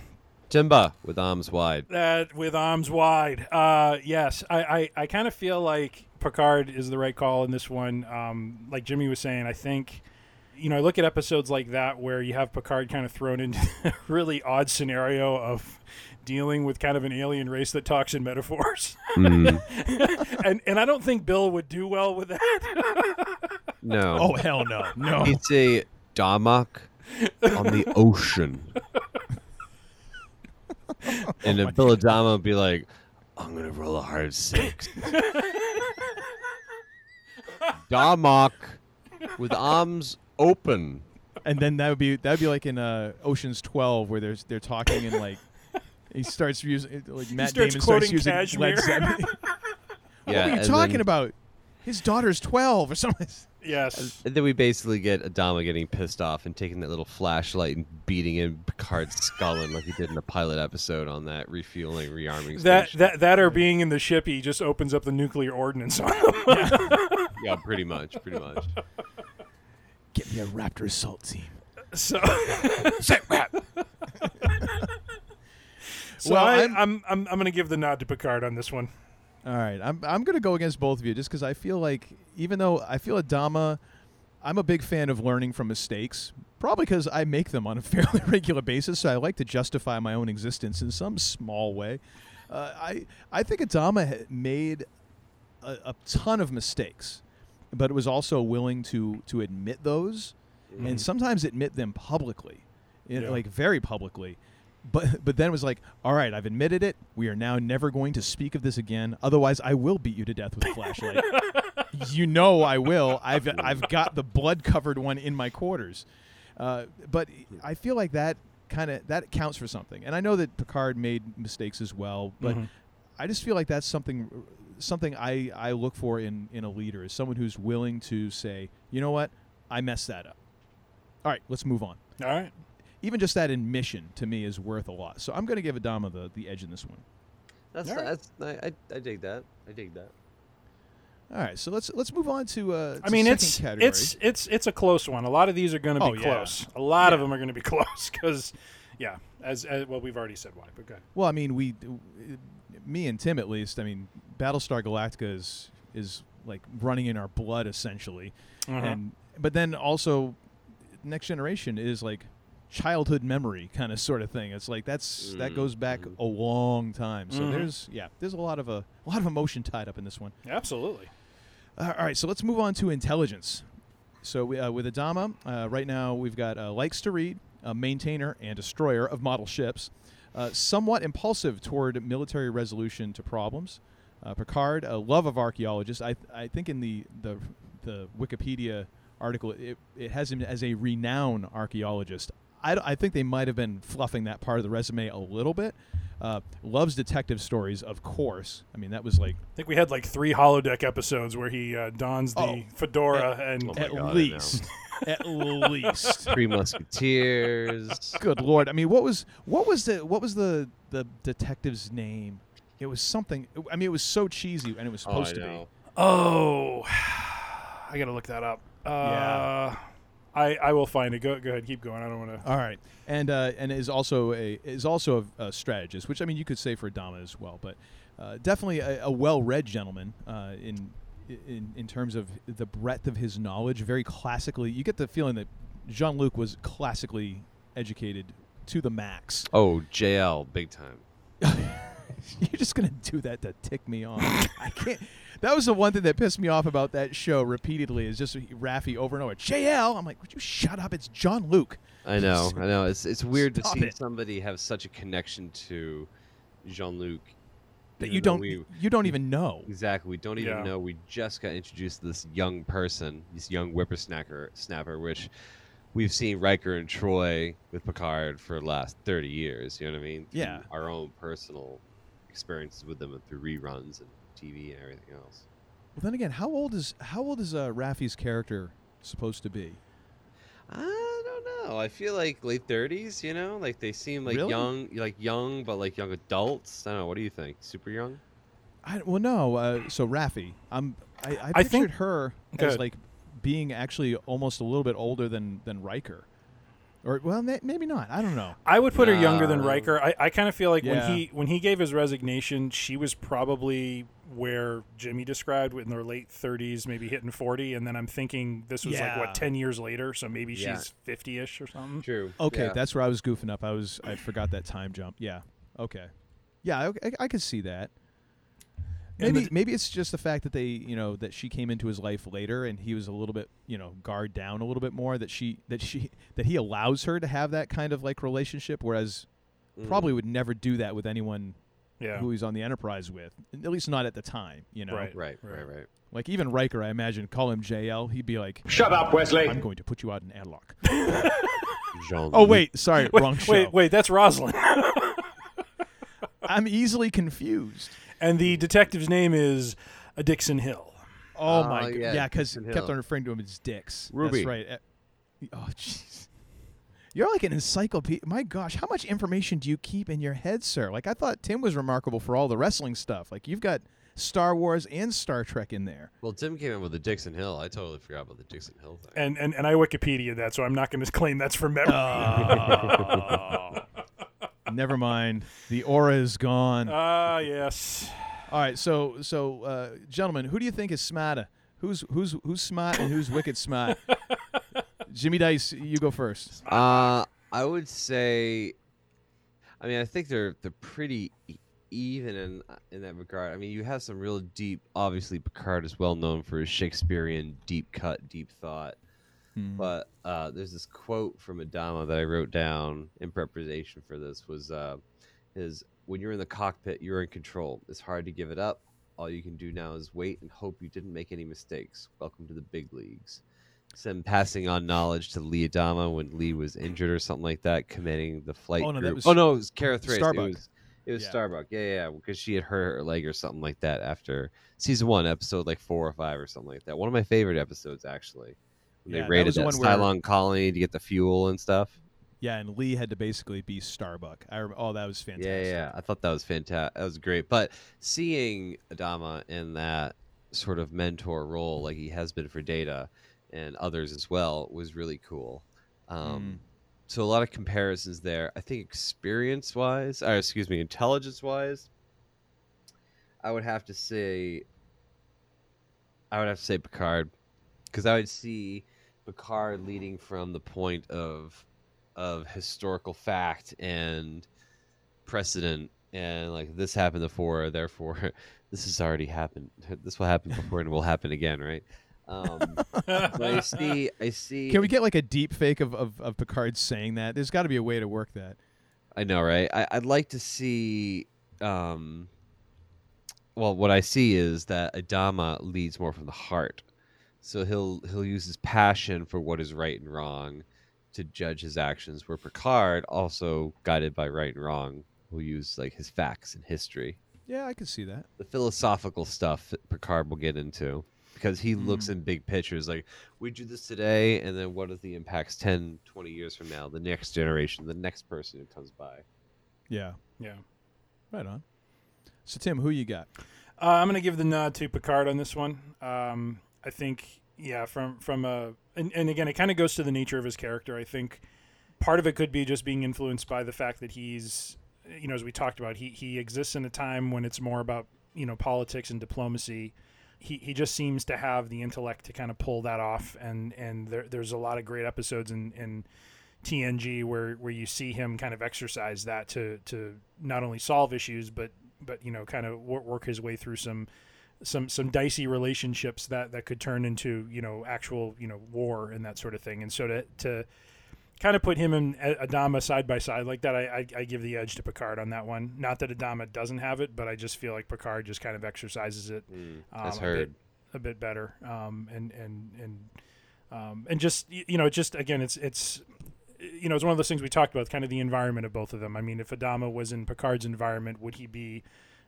Temba with arms wide. that with arms wide. Uh, yes, I, I, I kind of feel like Picard is the right call in this one. Um, like Jimmy was saying, I think, you know, I look at episodes like that where you have Picard kind of thrown into a really odd scenario of dealing with kind of an alien race that talks in metaphors. Mm. and and I don't think Bill would do well with that. No. Oh hell no, no. It's a say on the ocean. and then Bill Adama would be like, I'm gonna roll a hard six. Darmok with arms open. and then that would be that would be like in uh, Ocean's Twelve where there's they're talking and like he starts using like Matt starts Damon starts using Kashmir. Led Zeppelin. what Yeah, are you talking then- about? His daughter's twelve or something. Yes. And then we basically get Adama getting pissed off and taking that little flashlight and beating in Picard's skull in like he did in the pilot episode on that refueling, rearming That station. that that or being in the ship, he just opens up the nuclear ordnance on them. yeah, pretty much, pretty much. Get me a Raptor assault team. So, Sitrep. so Well, I, I'm- I'm, I'm I'm gonna give the nod to Picard on this one. All right, I'm I'm gonna go against both of you just because I feel like even though I feel Adama, I'm a big fan of learning from mistakes. Probably because I make them on a fairly regular basis, so I like to justify my own existence in some small way. Uh, I I think Adama ha- made a, a ton of mistakes, but it was also willing to to admit those, Mhm. and sometimes admit them publicly, you know, Yeah. like very publicly. But but then it was like, all right, I've admitted it. We are now never going to speak of this again. Otherwise, I will beat you to death with a flashlight. you know I will. I've I've got the blood covered one in my quarters. Uh, but I feel like that kind of that counts for something. And I know that Picard made mistakes as well, but Mhm. I just feel like that's something something I, I look for in, in a leader is someone who's willing to say, you know what, I messed that up. All right, let's move on. All right. Even just that admission to me is worth a lot. So I'm going to give Adama the, the edge in this one. That's All right. that's I, I I dig that. I dig that. All right, so let's let's move on to. Uh, I mean, it's category. it's it's it's a close one. A lot of these are going to be Oh, yeah. close. A lot of them are going to be close because, yeah, as, as well, we've already said why. But good. Well, I mean, we, me and Tim at least. I mean, Battlestar Galactica is is like running in our blood essentially, Uh-huh. and but then also, Next Generation is like childhood memory kind of sort of thing. It's like that's that goes back a long time. So Mhm. there's yeah, there's a lot of a, a lot of emotion tied up in this one. Absolutely. Uh, all right, so let's move on to intelligence. So we, uh, with Adama, uh, right now we've got uh, likes to read, a maintainer and destroyer of model ships, uh, somewhat impulsive toward military resolution to problems. Uh, Picard, a love of archaeologists. I, I think in the, the, the Wikipedia article, it, it has him as a renowned archaeologist. I, d- I think they might have been fluffing that part of the resume a little bit. Uh, loves detective stories, of course. I mean, that was like I think we had like three holodeck episodes where he uh, dons the Oh, fedora at- and Oh at God, least, at least. Three Musketeers. Good lord! I mean, what was what was the what was the the detective's name? It was something. I mean, it was so cheesy, and it was Oh, supposed I to know. oh, I gotta look that up. Uh, Yeah. I I will find it. Go go ahead, keep going. I don't want to. All right, and uh, and is also a is also a, a strategist, which I mean, you could say for Dama as well, but uh, definitely a, a well-read gentleman uh, in in in terms of the breadth of his knowledge. Very classically, you get the feeling that Jean Luc was classically educated to the max. Oh, JL, big time. You're just gonna do that to tick me off. I can't. That was the one thing that pissed me off about that show repeatedly. Is just Raffi over and over. JL. I'm like, would you shut up? It's Jean Luc. I know, I know. It's it's weird Stop to see it. somebody have such a connection to Jean Luc That you don't. you don't even know. Exactly. We don't even Yeah. know. We just got introduced to this young person, this young whippersnapper, snapper, which we've seen Riker and Troi with Picard for the last 30 years. You know what I mean? Through Yeah. Our own personal experiences with them through reruns and TV and everything else. Well, then again, how old is how old is uh, Raffi's character supposed to be? I don't know. I feel like late 30s, you know? Like they seem like Really? young, like young, but like young adults. I don't know. What do you think? Super young? I well, no. Uh, so Raffy, I'm. I, I I pictured think- her Go as like being actually almost a little bit older than than Riker, or well, may, maybe not. I don't know. I would put her younger than Nah. Riker. I, I kind of feel like Yeah. when he when he gave his resignation, she was probably where Jimmy described in their late 30s, maybe hitting 40, and then I'm thinking this was like Yeah. what 10 years later, so maybe Yeah. she's 50ish or something. True. Okay, Yeah. that's where I was goofing up. I was I forgot that time jump. Yeah. Okay. Yeah, I, I, I could see that. And Maybe the- maybe it's just the fact that they you know that she came into his life later and he was a little bit you know guard down a little bit more that she that she that he allows her to have that kind of like relationship whereas Mm. probably would never do that with anyone Yeah. who he's on the Enterprise with. At least not at the time, you know. Right, Right, right, right. Like even Riker, I imagine, call him JL. He'd be like, Shut up, Wesley. I'm going to put you out in airlock." Jean oh wait, sorry, Wait, wrong show. wait, wait, that's Roslin. I'm easily confused. And the detective's name is uh, Dixon Hill. Oh Oh, my, yeah, god, yeah, because Dixon kept on referring to him as Dix. Ruby. That's right. Uh, Oh jeez. You're like an encyclopedia. My gosh, how much information do you keep in your head, sir? Like I thought Tim was remarkable for all the wrestling stuff. Like you've got Star Wars and Star Trek in there. Well, Tim came in with the Dixon Hill. I totally forgot about the Dixon Hill thing. And, and and I Wikipedia that, so I'm not going to claim that's from memory. Oh. Never mind. The aura is gone. Ah, yes. All right, so so uh, gentlemen, who do you think is smarter? Who's who's who's smart and who's wicked smart? Jimmy Dice, you go first. Uh, I would say. I mean, I think they're they're pretty e- even in in that regard. I mean, you have some real deep. Obviously, Picard is well known for his Shakespearean deep cut, deep thought. But uh, there's this quote from Adama that I wrote down in preparation for this was uh, is when you're in the cockpit, you're in control. It's hard to give it up. All you can do now is wait and hope you didn't make any mistakes. Welcome to the big leagues. Some passing on knowledge to Lee Adama when Lee was injured or something like that, committing the flight. Oh, no, that group- was oh no, it was Kara Thrace. Starbuck. It was, it was Yeah. Starbuck. Yeah, yeah, yeah, because she had hurt her leg or something like that after season one, episode like four or five or something like that. One of my favorite episodes actually. Yeah, they that raided the that, one where- Cylon colony to get the fuel and stuff. Yeah, and Lee had to basically be Starbuck. I oh, that was fantastic. Yeah, yeah, I thought that was fantastic. That was great. But seeing Adama in that sort of mentor role, like he has been for Data and others as well, was really cool. Um, So a lot of comparisons there. I think experience-wise, or excuse me, intelligence-wise, I would have to say, I would have to say Picard, because I would see Picard leading from the point of of historical fact and precedent and like this happened before therefore this has already happened this will happen before and will happen again right um but i see i see Can we get like a deep fake of, of, of Picard saying that? There's got to be a way to work that. I know, right? I, I'd like to see. Um, well, what I see is that Adama leads more from the heart, so he'll he'll use his passion for what is right and wrong to judge his actions. Where Picard, also guided by right and wrong, will use like his facts and history. Yeah, I can see that. The philosophical stuff that Picard will get into because he looks Mm. in big pictures like we do this today and then what are the impacts 10 20 years from now the next generation the next person who comes by Yeah. Yeah. Right on. So Tim, who you got? Uh, I'm going to give the nod to Picard on this one. Um, I think, yeah, from from a and, and again, it kind of goes to the nature of his character. I think part of it could be just being influenced by the fact that he's, you know, as we talked about, he he exists in a time when it's more about you know politics and diplomacy. He he just seems to have the intellect to kind of pull that off, and and there, there's a lot of great episodes in in TNG where where you see him kind of exercise that to to not only solve issues but but you know kind of work, work his way through some some some dicey relationships that that could turn into you know actual you know war and that sort of thing. And so to to kind of put him and Adama side by side like that I, I I give the edge to Picard on that one. Not that Adama doesn't have it but I just feel like Picard just kind of exercises it that's um, a bit, a bit better. Um and and and um and just you know just again it's it's you know, it's one of those things we talked about, kind of the environment of both of them. I mean, if Adama was in Picard's environment, would he be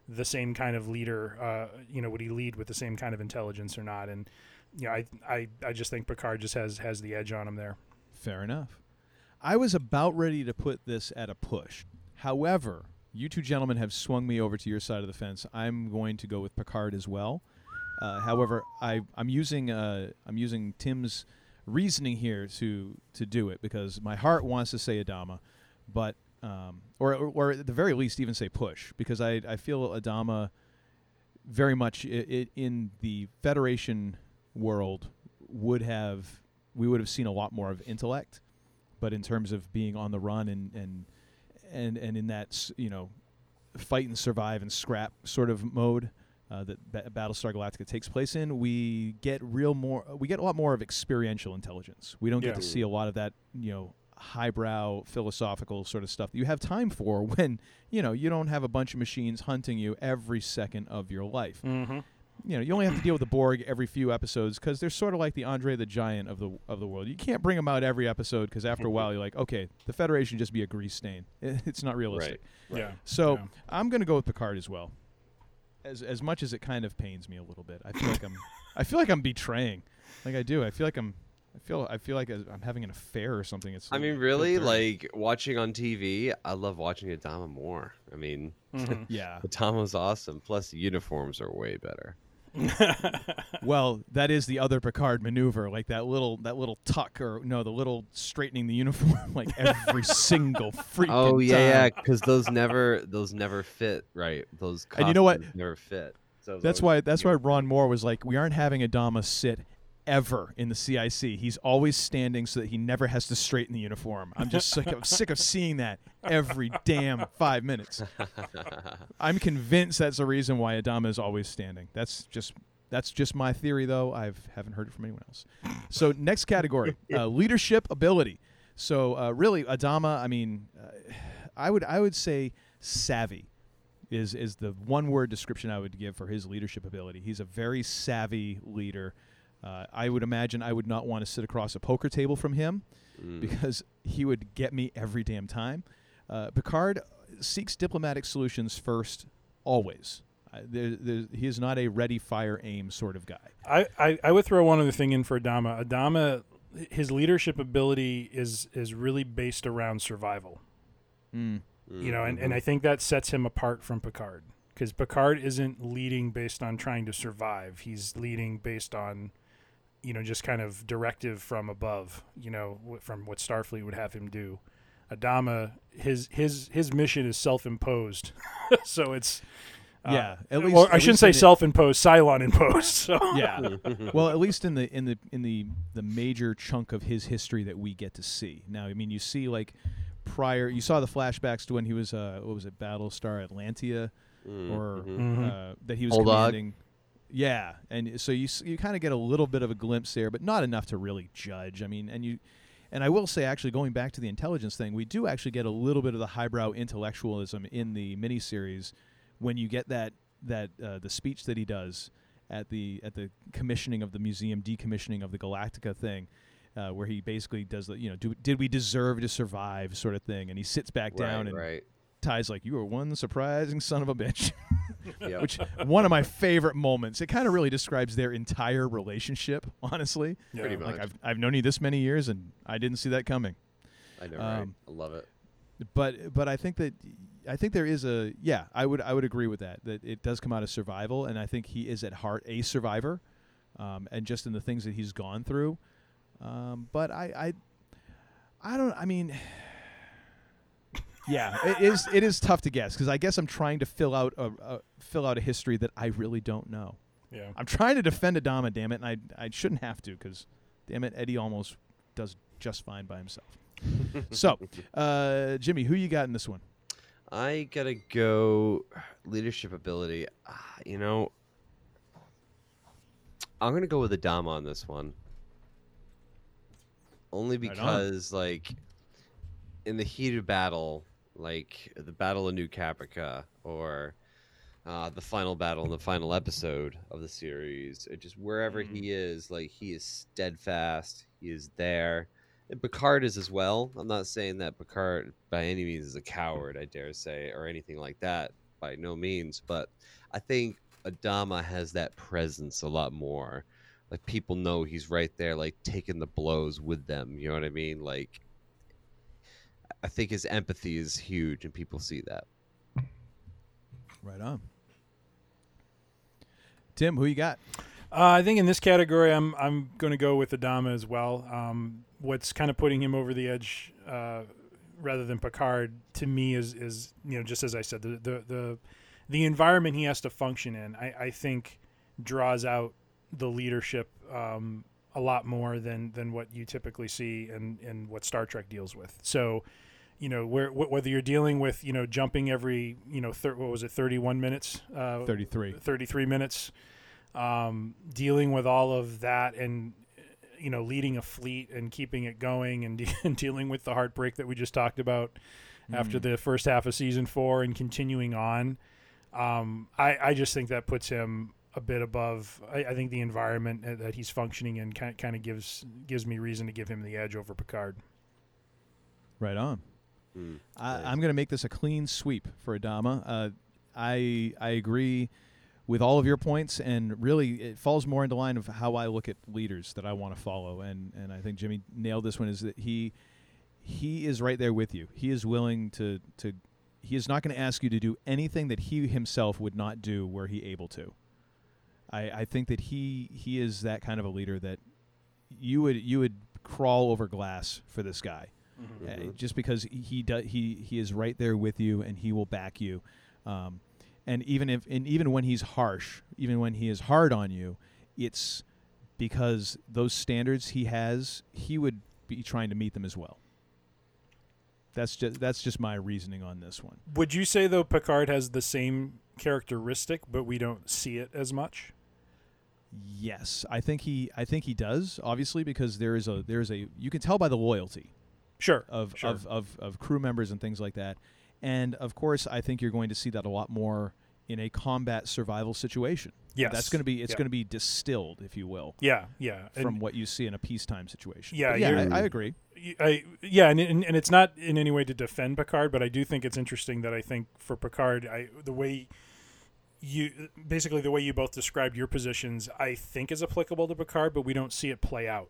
the same kind of leader? Uh, you know, would he lead with the same kind of intelligence or not? And you know, I, I, I just think Picard just has has the edge on him there. Fair enough. I was about ready to put this at a push. However, you two gentlemen have swung me over to your side of the fence. I'm going to go with Picard as well. Uh, however, I, I'm using uh, I'm using Tim's reasoning here to to do it because my heart wants to say Adama, but um, or, or or at the very least even say push because I I feel Adama very much i i in the Federation world would have we would have seen a lot more of intellect, but in terms of being on the run and and and and in that you know fight and survive and scrap sort of mode uh, that ba- Battlestar Galactica takes place in, we get real more we get a lot more of experiential intelligence. We don't Yeah. get to see a lot of that you know highbrow philosophical sort of stuff that you have time for when you know you don't have a bunch of machines hunting you every second of your life. Mm-hmm. You know, you only have to deal with the Borg every few episodes because they're sort of like the Andre the Giant of the of the world. You can't bring them out every episode because after a while you're like, okay, the Federation just be a grease stain. It's not realistic. Right. Yeah. So Yeah. I'm going to go with Picard as well. As as much as it kind of pains me a little bit, I feel like I'm I feel like I'm betraying. Like I do. I feel like I'm. I feel. I feel like I'm having an affair or something. It's. I mean, really, like watching on TV, I love watching Adama more. I mean, Mhm. Yeah. Adama's awesome. Plus, the uniforms are way better. well, that is the other Picard maneuver, like that little that little tuck or no, the little straightening the uniform, like every single freaking Oh yeah, yeah, because those never those never fit right. Those And you know what? costumes never fit. So That's why that's why Ron Moore was like, we aren't having Adama sit ever in the CIC. He's always standing so that he never has to straighten the uniform. I'm just sick of sick of seeing that every damn five minutes. I'm convinced that's the reason why Adama is always standing. That's just that's just my theory, though. I haven't heard it from anyone else. So next category, uh, leadership ability. So uh, really, Adama. I mean, uh, I would I would say savvy is is the one word description I would give for his leadership ability. He's a very savvy leader. Uh, I would imagine I would not want to sit across a poker table from him Mm. because he would get me every damn time. Uh, Picard seeks diplomatic solutions first, always. Uh, there, there, he is not a ready, fire, aim sort of guy. I, I, I would throw one other thing in for Adama. Adama, his leadership ability is is really based around survival. Mm. You know, and, Mm-hmm. and I think that sets him apart from Picard because Picard isn't leading based on trying to survive. He's leading based on, you know, just kind of directive from above. You know, from what Starfleet would have him do. Adama, his his his mission is self-imposed, so it's. uh, Yeah, at least- or at I shouldn't say it- self-imposed, Cylon imposed. So yeah. well, at least in the in the in the the major chunk of his history that we get to see. Now, I mean, you see like prior, you saw the flashbacks to when he was uh, what was it, Battlestar Atlantia, Mm, or mhm. Mm-hmm. uh, that he was Old Dog. Yeah, and so you you kind of get a little bit of a glimpse there, but not enough to really judge. I mean, and you. And I will say, actually, going back to the intelligence thing, we do actually get a little bit of the highbrow intellectualism in the miniseries when you get that that uh, the speech that he does at the at the commissioning of the museum decommissioning of the Galactica thing, uh, where he basically does the you know do, did we deserve to survive sort of thing, and he sits back down and right. Tigh's like you are one surprising son of a bitch, Yep. which one of my favorite moments. It kind of really describes their entire relationship, honestly. Yeah. Pretty like. I've I've known you this many years and I didn't see that coming. I know, right? Um, I love it. but but I think that I think there is a yeah I would I would agree with that that it does come out of survival and I think he is at heart a survivor, um, and just in the things that he's gone through, um, but I I I don't I mean. Yeah, it is. It is tough to guess because I guess I'm trying to fill out a, a fill out a history that I really don't know. Yeah. I'm trying to defend Adama, damn it, and I I shouldn't have to because, damn it, Eddie Olmos does just fine by himself. so, uh, Jimmy, who you got in this one? I gotta go leadership ability. Ah, you know, I'm gonna go with Adama on this one. Only Right on. because, like, in the heat of battle, like the Battle of New Caprica or uh, the final battle in the final episode of the series, or just wherever he is, like he is steadfast. He is there. And Picard is as well. I'm not saying that Picard by any means is a coward, I dare say, or anything like that. By no means. But I think Adama has that presence a lot more. Like people know he's right there, like taking the blows with them. You know what I mean? Like I think his empathy is huge, and people see that. Right on. Tim, who you got? Uh, I think in this category, I'm I'm going to go with Adama as well. Um, what's kind of putting him over the edge, uh, rather than Picard, to me is is you know just as I said, the the the, the environment he has to function in, I, I think, draws out the leadership um, a lot more than than what you typically see and and what Star Trek deals with. So. You know, where, wh- whether you're dealing with, you know, jumping every, you know, thir- what was it, 31 minutes? Uh, 33. 33 minutes um, dealing with all of that and you know, leading a fleet and keeping it going and, de- and dealing with the heartbreak that we just talked about after Mm. the first half of season four and continuing on. Um, I, I just think that puts him a bit above. I, I think the environment that- that he's functioning in kind kind of gives gives me reason to give him the edge over Picard. Right on. Mm, I, I'm going to make this a clean sweep for Adama. Uh, I I agree with all of your points, and really it falls more into line of how I look at leaders that I want to follow. And and I think Jimmy nailed this one. Is that he he is right there with you. He is willing to to he is not going to ask you to do anything that he himself would not do were he able to. I, I think that he he is that kind of a leader that you would you would crawl over glass for this guy, Mhm. Uh, just because he does he he is right there with you and he will back you, um, and even if and even when he's harsh, even when he is hard on you, it's because those standards he has, he would be trying to meet them as well. That's just that's just my reasoning on this one. Would you say though Picard has the same characteristic, but we don't see it as much? Yes, I think he I think he does obviously because there is a there is a you can tell by the loyalty Sure. of sure. of, of of crew members and things like that. And of course, I think you're going to see that a lot more in a combat survival situation. Yes, That's going to be it's yeah. going to be distilled, if you will. Yeah, yeah. From And- what you see in a peacetime situation. Yeah, But yeah, I, I agree. I yeah, and, and and it's not in any way to defend Picard, but I do think it's interesting that I think for Picard, I the way you basically the way you both described your positions, I think is applicable to Picard, but we don't see it play out.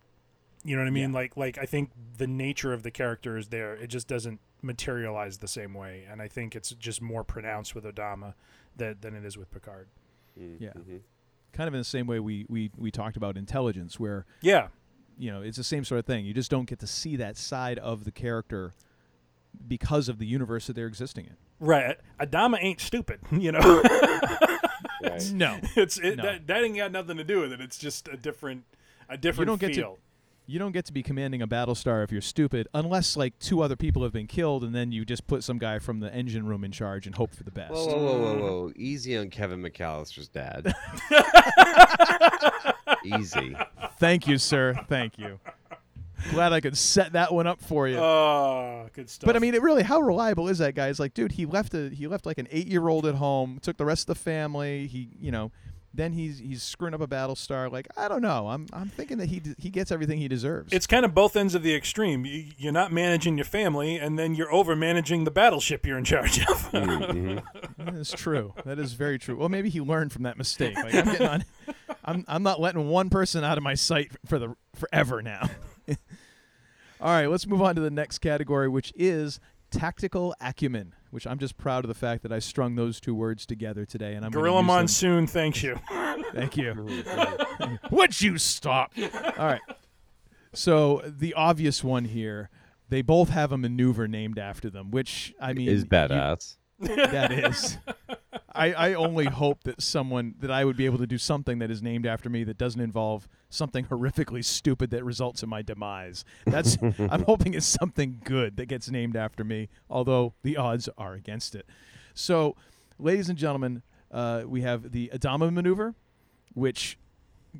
You know what I mean? Yeah. Like like I think the nature of the character is there. It just doesn't materialize the same way, and I think it's just more pronounced with Adama than than it is with Picard. Yeah. Mm-hmm. Kind of in the same way we, we, we talked about intelligence, where Yeah. you know it's the same sort of thing. You just don't get to see that side of the character because of the universe that they're existing in. Right. Adama ain't stupid, you know. Right. No, It's it, No. that that ain't got nothing to do with it. It's just a different a different you don't get to you don't get to be commanding a battle star if you're stupid unless like two other people have been killed and then you just put some guy from the engine room in charge and hope for the best Whoa, whoa, whoa, whoa, whoa! Easy on Kevin McAllister's dad. Easy. thank you sir thank you glad i could set that one up for you Oh, good stuff. but i mean it really how reliable is that guy it's like dude he left a he left like an eight year old at home took the rest of the family he you know then he's he's screwing up a battle star like i don't know i'm i'm thinking that he d- he gets everything he deserves it's kind of both ends of the extreme. You, you're not managing your family, and then you're over managing the battleship you're in charge of. Mm-hmm. That is true. That is very true. Well, maybe he learned from that mistake. Like I'm getting on, I'm I'm not letting one person out of my sight for the forever now. All right, let's move on to the next category, which is tactical acumen. Which I'm just proud of the fact that I strung those two words together today, and I'm Gorilla use them- Monsoon, thanks you. Thank you. Would you stop? All right. So the obvious one here, they both have a maneuver named after them, which I mean Is you- badass. that is. I, I only hope that someone that I would be able to do something that is named after me that doesn't involve something horrifically stupid that results in my demise. That's I'm hoping it's something good that gets named after me, although the odds are against it. So, ladies and gentlemen, uh, we have the Adama maneuver, which,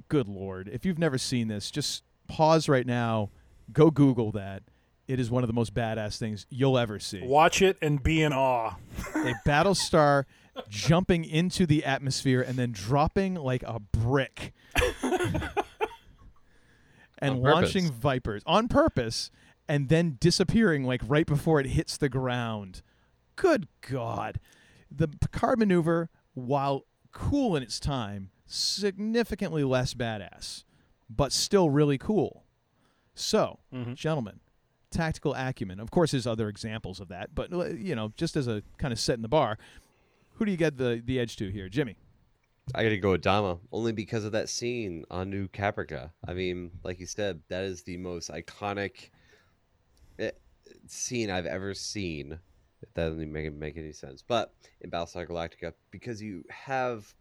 good lord, if you've never seen this, just pause right now, go Google that. It is one of the most badass things you'll ever see Watch it and be in awe. a battle star jumping into the atmosphere and then dropping like a brick and On purpose. launching vipers on purpose and then disappearing like right before it hits the ground. Good God. The Picard maneuver, while cool in its time, significantly less badass, but still really cool. So, Mhm. gentlemen, tactical acumen. Of course, there's other examples of that, but you know, just as a kind of set in the bar, who do you get the the edge to here, Jimmy? I gotta go with Dama only because of that scene on New Caprica. I mean, like you said, that is the most iconic eh, scene I've ever seen. If that doesn't make make any sense, but in Battlestar Galactica, because you have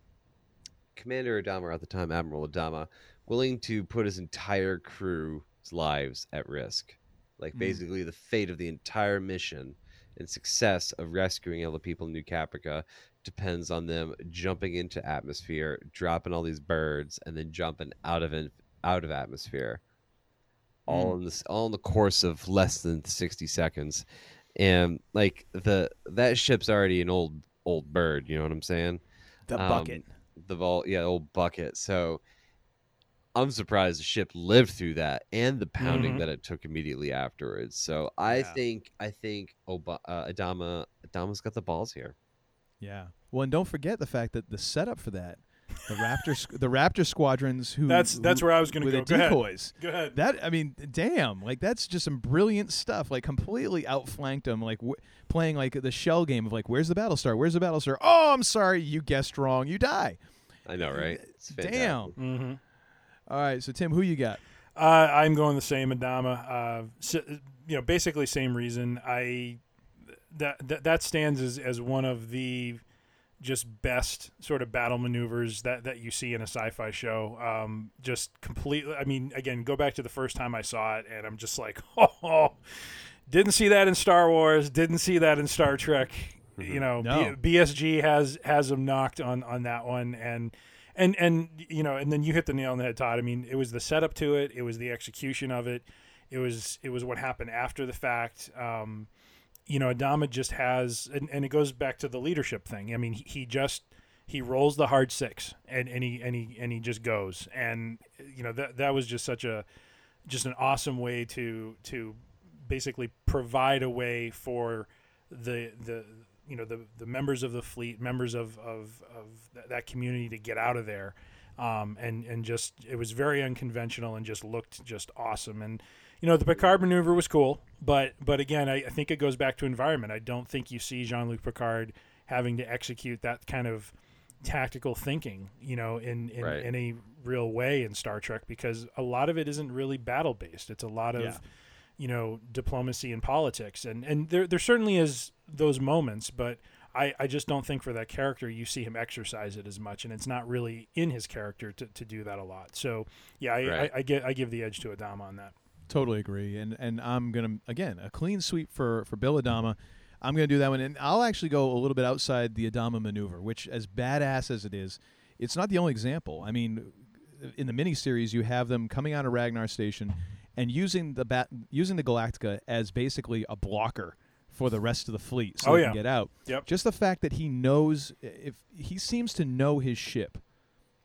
Commander Adama, at the time Admiral Adama, willing to put his entire crew's lives at risk, like Mm. basically the fate of the entire mission and success of rescuing all the people in New Caprica depends on them jumping into atmosphere, dropping all these birds, and then jumping out of in, out of atmosphere. all hmm. in this all in the course of less than 60 seconds and like the that ship's already an old old bird you know what i'm saying The um, bucket. the vault, yeah old bucket so i'm surprised the ship lived through that and the pounding Mhm. that it took immediately afterwards so i Yeah. think i think Oba, uh, adama adama's got the balls here Yeah. Well, and don't forget the fact that the setup for that, the Raptor, the Raptor squadrons who That's- that's who- where I was gonna with go. the Go ahead. decoys. Go ahead. That I mean, damn, like that's just some brilliant stuff. Like completely outflanked them, like w- playing like the shell game of like, where's the Battlestar? Where's the Battlestar? Oh, I'm sorry, you guessed wrong. You die. i know right it's Damn. Mm-hmm. All right, so Tim, who you got? Uh, I'm going the same Adama. Uh, s you know, basically same reason. I that that, that stands as, as one of the just best sort of battle maneuvers that, that you see in a sci-fi show. Um, just completely. I mean, again, go back to the first time I saw it, and I'm just like, oh, didn't see that in Star Wars. Didn't see that in Star Trek. You know, No. B- BSG has has them knocked on on that one, and and and you know, and then you hit the nail on the head, Todd. I mean, it was the setup to it, it was the execution of it, it was it was what happened after the fact. Um, you know, Adama just has, and, and it goes back to the leadership thing. I mean, he, he just he rolls the hard six, and, and he and he and he just goes, and you know that that was just such a just an awesome way to to basically provide a way for the the you know the the members of the fleet, members of of, of th- that community to get out of there, um, and and just it was very unconventional and just looked just awesome. And you know the Picard maneuver was cool, but but again, I, I think it goes back to environment. I don't think you see Jean Luc Picard having to execute that kind of tactical thinking, you know, in in Right. any real way in Star Trek because a lot of it isn't really battle based. It's a lot of Yeah. You know diplomacy and politics and and there there certainly is those moments but I, I just don't think for that character you see him exercise it as much and it's not really in his character to, to do that a lot so yeah I, Right. I, I get I give the edge to Adama on that Totally agree, and and I'm gonna again a clean sweep for for Bill Adama. I'm gonna do that one, and I'll actually go a little bit outside the Adama maneuver, which as badass as it is, it's not the only example. I mean, in the miniseries, you have them coming out of Ragnar Station and using the bat using the Galactica as basically a blocker for the rest of the fleet, so Oh, they yeah. can get out. Yep. Just the fact that he knows if he seems to know his ship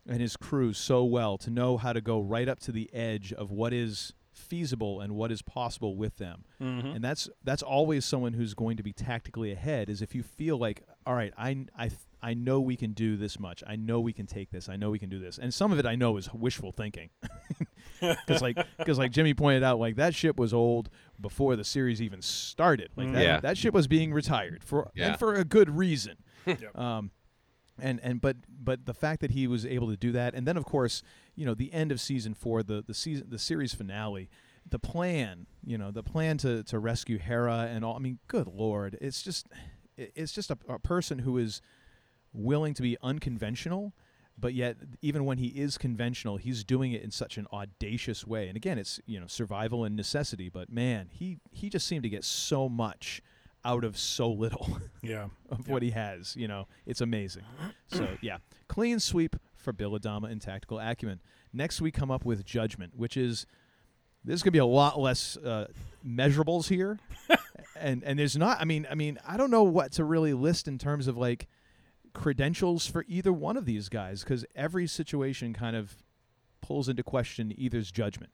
and his crew so well to know how to go right up to the edge of what is feasible and what is possible with them. Mhm. And that's that's always someone who's going to be tactically ahead is if you feel like all right, I I I know we can do this much. I know we can take this. I know we can do this. And some of it I know is wishful thinking. Cuz like cuz like Jimmy pointed out like that ship was old before the series even started. Like that, Yeah. that ship was being retired for Yeah. and for a good reason. Yep. Um, and and but but the fact that he was able to do that, and then of course, you know, the end of season four, the the season the series finale, the plan, you know, the plan to to rescue Hera and all. I mean, good lord, it's just it's just a, a person who is willing to be unconventional. But yet, even when he is conventional, he's doing it in such an audacious way. And again, it's you know survival and necessity. But man, he he just seemed to get so much out of so little yeah of what he has. You know, it's amazing. So yeah, clean sweep for Bill Adama and tactical acumen. Next, we come up with judgment, which is there's going to be a lot less uh, measurables here, and and there's not. I mean, I mean, I don't know what to really list in terms of like credentials for either one of these guys because every situation kind of pulls into question either's judgment.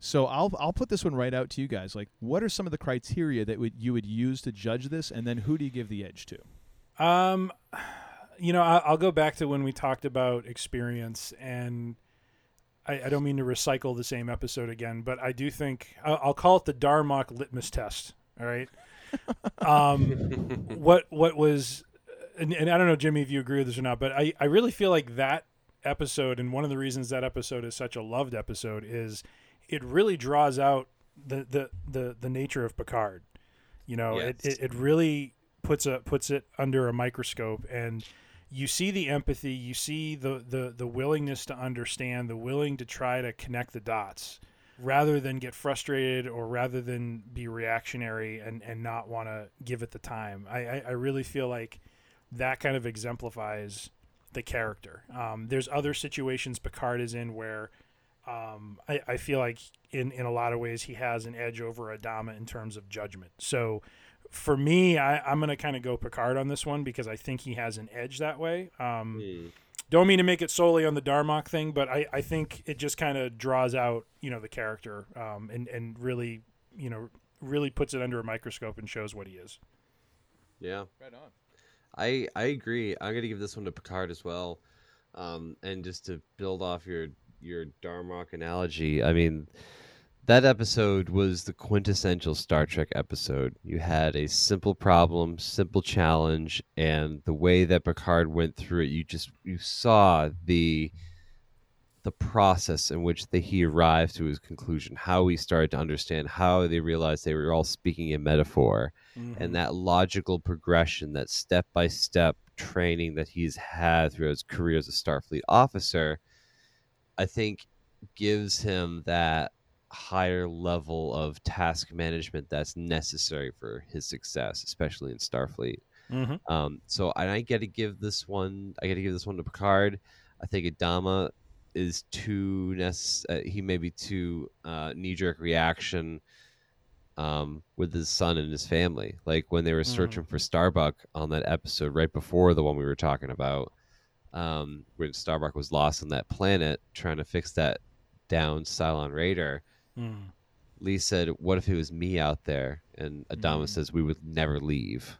So I'll I'll put this one right out to you guys. Like, what are some of the criteria that would you would use to judge this, and then who do you give the edge to? Um, you know, I, I'll go back to when we talked about experience, and I, I don't mean to recycle the same episode again, but I do think I'll, I'll call it the Darmok litmus test. All right. um, what what was, and, and I don't know, Jimmy, if you agree with this or not, but I I really feel like that episode, and one of the reasons that episode is such a loved episode is it really draws out the the the, the nature of Picard. You know, it, it, it really puts a puts it under a microscope and you see the empathy, you see the, the the willingness to understand, the willing to try to connect the dots rather than get frustrated or rather than be reactionary and, and not want to give it the time. I, I, I really feel like that kind of exemplifies the character. Um, there's other situations Picard is in where um, I, I feel like in in a lot of ways he has an edge over Adama in terms of judgment. So for me, I, I'm going to kind of go Picard on this one because I think he has an edge that way. Um, Don't mean to make it solely on the Darmok thing, but I, I think it just kind of draws out you know the character um, and and really you know really puts it under a microscope and shows what he is. Yeah. Right on. I I agree. I'm gonna give this one to Picard as well. Um, and just to build off your your Darmok analogy, I mean, that episode was the quintessential Star Trek episode. You had a simple problem, simple challenge, and the way that Picard went through it, you just you saw the the process in which the, he arrived to his conclusion, how he started to understand, how they realized they were all speaking in metaphor, and mm-hmm. that logical progression, that step by step training that he's had throughout his career as a Starfleet officer, I think gives him that higher level of task management that's necessary for his success, especially in Starfleet. Mhm. Um, so I got to give this one. I got to give this one to Picard. I think Adama is too necess- uh, He may be too uh, knee jerk reaction um, with his son and his family. Like when they were searching for Starbuck on that episode right before the one we were talking about, um, when Starbuck was lost on that planet trying to fix that down Cylon Raider. Mm. Lee said, "What if it was me out there?" And Adama Mm. says, "We would never leave."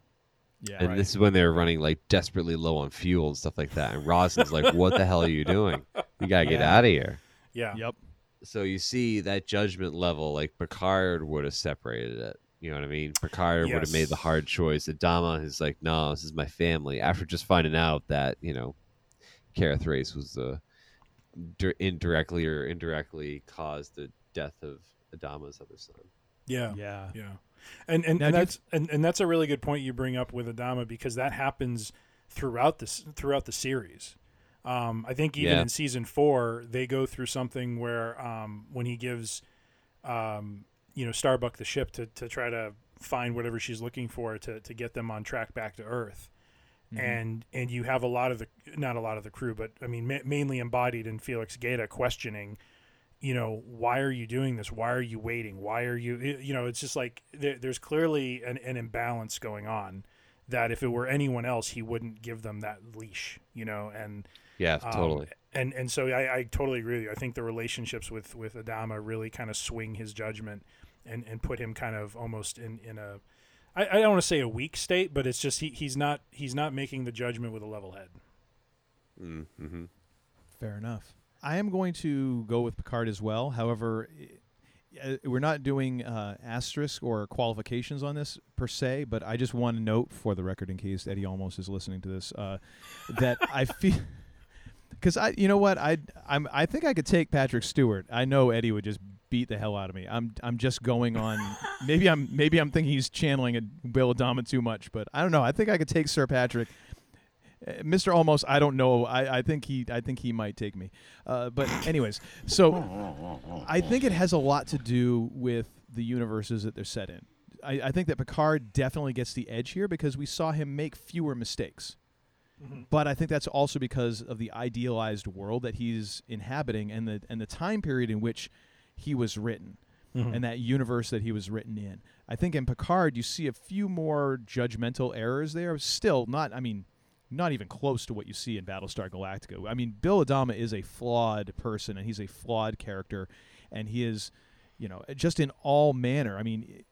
Yeah. and right. this is when they were running like desperately low on fuel and stuff like that. And Roslin's like, "What the hell are you doing? You gotta get Yeah. out of here." Yeah. Yep. So you see that judgment level, like Picard would have separated it. You know what I mean? Picard would have made the hard choice. Adama is like, "No, this is my family." After just finding out that you know, Kara Thrace was the dir- indirectly or indirectly caused the death of Adama's other son. Yeah. Yeah. Yeah. And and, Now, and do you that's and, and that's a really good point you bring up with Adama because that happens throughout this throughout the series. Um, I think even Yeah. in season four they go through something where um, when he gives um, you know Starbuck the ship to, to try to find whatever she's looking for to, to get them on track back to Earth. Mhm. And and you have a lot of the not a lot of the crew, but I mean ma- mainly embodied in Felix Gaeta questioning you know, why are you doing this? Why are you waiting? Why are you, you know, it's just like there, there's clearly an, an imbalance going on that if it were anyone else, he wouldn't give them that leash, you know, and Yeah, um, totally. And and so I, I totally agree with you. I think the relationships with with Adama really kind of swing his judgment and and put him kind of almost in in a I, I don't want to say a weak state, but it's just he, he's not he's not making the judgment with a level head. Mm-hmm. Fair enough. I am going to go with Picard as well. However, uh, we're not doing uh, asterisk or qualifications on this per se, but I just want to note for the record, in case Eddie Olmos is listening to this, uh, that I feel because I, you know what, I I'm I think I could take Patrick Stewart. I know Eddie would just beat the hell out of me. I'm I'm just going on. maybe I'm maybe I'm thinking he's channeling a Bill Adama too much, but I don't know. I think I could take Sir Patrick. Uh, Mr. Olmos, I don't know. I, I think he I think he might take me. Uh, but anyways, so I think it has a lot to do with the universes that they're set in. I, I think that Picard definitely gets the edge here because we saw him make fewer mistakes. But I think that's also because of the idealized world that he's inhabiting and the and the time period in which he was written Mhm. and that universe that he was written in. I think in Picard you see a few more judgmental errors there. Still not I mean not even close to what you see in Battlestar Galactica. I mean Bill Adama is a flawed person and he's a flawed character and he is you know just in all manner. I mean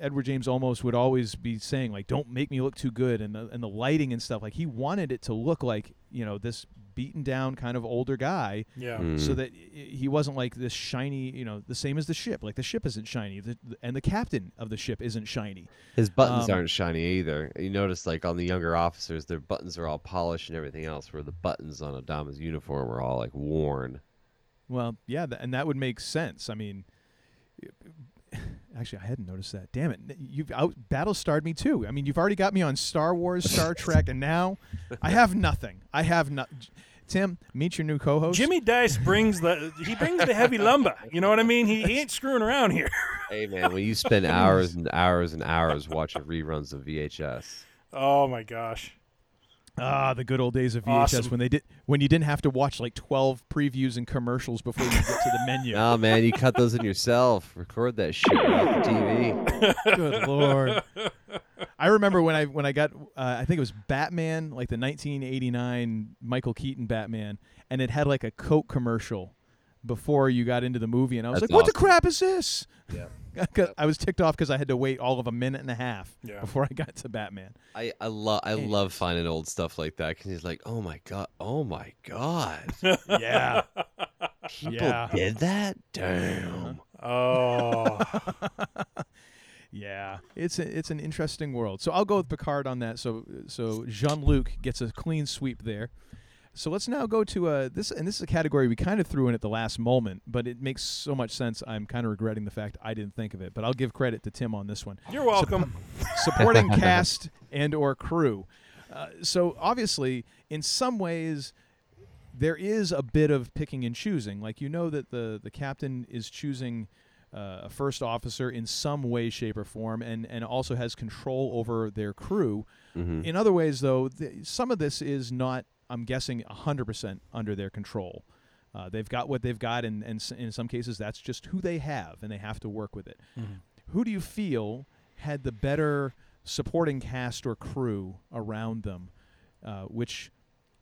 Edward James Olmos would always be saying like, "Don't make me look too good," and the and the lighting and stuff. Like he wanted it to look like you know this beaten down kind of older guy, Yeah. so Mm. that he wasn't like this shiny, you know, the same as the ship. Like the ship isn't shiny, the, and the captain of the ship isn't shiny. His buttons Um, aren't shiny either. You notice, like on the younger officers, their buttons are all polished and everything else, where the buttons on Adama's uniform are all like worn. Well, yeah, th- and that would make sense. I mean, actually, I hadn't noticed that. Damn it, you've out battle starred me too. I mean, you've already got me on Star Wars, Star Trek, and now I have nothing. I have not. Tim, meet your new co-host. Jimmy Dice brings the he brings the heavy lumber. You know what I mean? He, he ain't screwing around here. Hey man, when you spend hours and hours and hours watching reruns of VHS, Oh my gosh. Ah, the good old days of VHS Awesome. when they did when you didn't have to watch like twelve previews and commercials before you get to the menu. Oh man, you cut those in yourself. Record that shit off the TV. Good lord. I remember when I when I got uh, I think it was Batman, like the 1989 Michael Keaton Batman, and it had like a Coke commercial before you got into the movie, and I was That's like, "What the awesome. crap is this?" Yeah. I was ticked off because I had to wait all of a minute and a half Yeah. before I got to Batman. I I love I love finding old stuff like that because he's like, oh my god, oh my god, Yeah. people Yeah. did that. Uh-huh. Damn. Oh. Yeah, it's a, it's an interesting world. So I'll go with Picard on that. So so Jean Luc gets a clean sweep there. So let's now go to uh, this, and this is a category we kind of threw in at the last moment, but it makes so much sense. I'm kind of regretting the fact I didn't think of it, but I'll give credit to Tim on this one. You're welcome. supporting cast and or crew. Uh, so obviously, in some ways, there is a bit of picking and choosing. Like you know that the the captain is choosing uh, a first officer in some way, shape, or form, and and also has control over their crew. Mhm. In other ways, though, th- some of this is not. I'm guessing 100% under their control. Uh, they've got what they've got, and, and in some cases, that's just who they have, and they have to work with it. Mhm. Who do you feel had the better supporting cast or crew around them, uh, which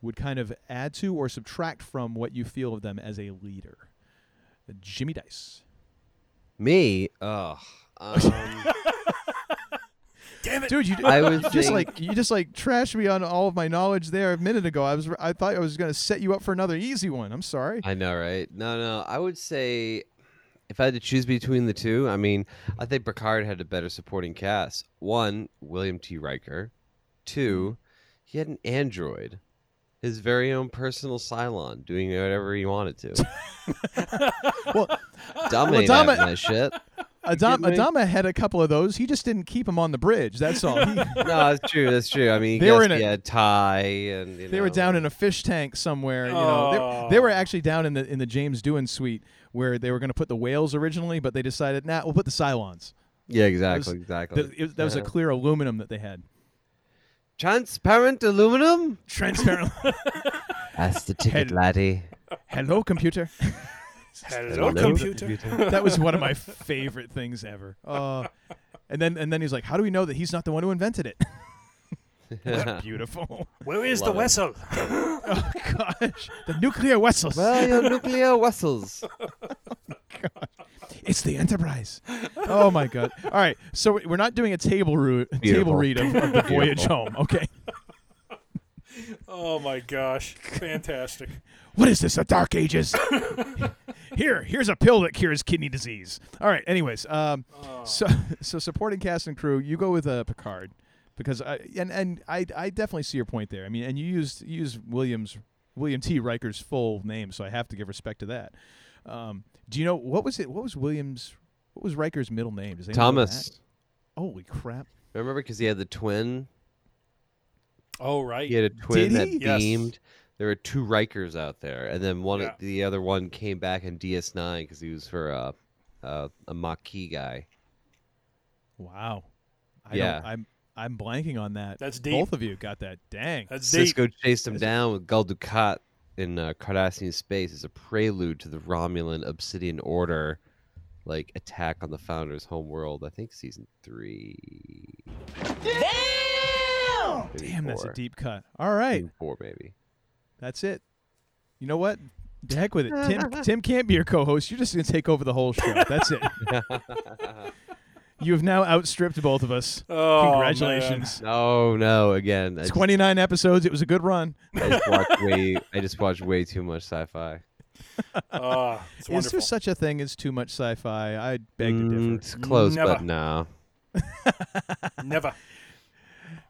would kind of add to or subtract from what you feel of them as a leader? Uh, Jimmy Dice. Me, ugh. Um, Damn it, dude! You, I would you just think- like you just like trashed me on all of my knowledge there a minute ago. I was I thought I was going to set you up for another easy one. I'm sorry. I know, right? No, no. I would say if I had to choose between the two, I mean, I think Picard had a better supporting cast. One, William T. Riker. Two, he had an android, his very own personal Cylon, doing whatever he wanted to. well, Dumb well, ain't that shit. Adam. Adama had a couple of those. He just didn't keep them on the bridge. That's all. He, no, that's true. That's true. I mean, They were in a- Tigh and you they were down in a fish tank somewhere. You know, they, they were Oh. actually down in the in the James Doohan suite where they were going to put the whales originally, but they decided, nah, we'll put the Cylons. Yeah, exactly, was- exactly. That, it- that was a clear aluminum that they had. Transparent aluminum. Transparent. That's the ticket, Hel- laddie. Hello, computer. Hello, Hello, computer. computer. that was one of my favorite things ever. Uh, and then and then he's like, "How do we know that he's not the one who invented it?" Beautiful. Where is Love the it. vessel? oh gosh, the nuclear vessels. Well, your nuclear vessels. It's the Enterprise. Oh my god! All right, so we're not doing a table root, table read of, of the voyage home. Okay. Oh my gosh, fantastic. What is this? The Dark Ages? Here, here's a pill that cures kidney disease. All right. Anyways, um, so so supporting cast and crew, you go with uh, Picard because I and and I I definitely see your point there. I mean, and you used you used Williams William T. Riker's full name, so I have to give respect to that. Um, do you know what was it? What was Williams? What was Riker's middle name? Does anyone know that? Thomas. Holy crap! Remember because he had the twin. Oh right. He had a twin that he? Yes. beamed. There were two Rikers out there, and then one, Yeah. the other one came back in DS9 because he was for uh, uh, a Maquis guy. Wow. I Yeah. Don't, I'm I'm blanking on that. That's deep. Both of you got that. Dang. That's deep. Sisko chased him down with Gul Dukat in uh, Cardassian space as a prelude to the Romulan Obsidian Order, like attack on the Founder's home world. I think season three. Maybe Damn, that's a deep cut. All right. Season four, maybe. That's it. You know what? The heck with it. Tim Tim can't be your co-host. You're just gonna take over the whole show. That's it. you have now outstripped both of us. Oh, Congratulations. No, no. Again, I just, 29 episodes. It was a good run. I just watched way. I just watched way too much sci-fi. It's Is there such a thing as too much sci-fi? I beg to Mm, differ. it's close, Never. but no. Never.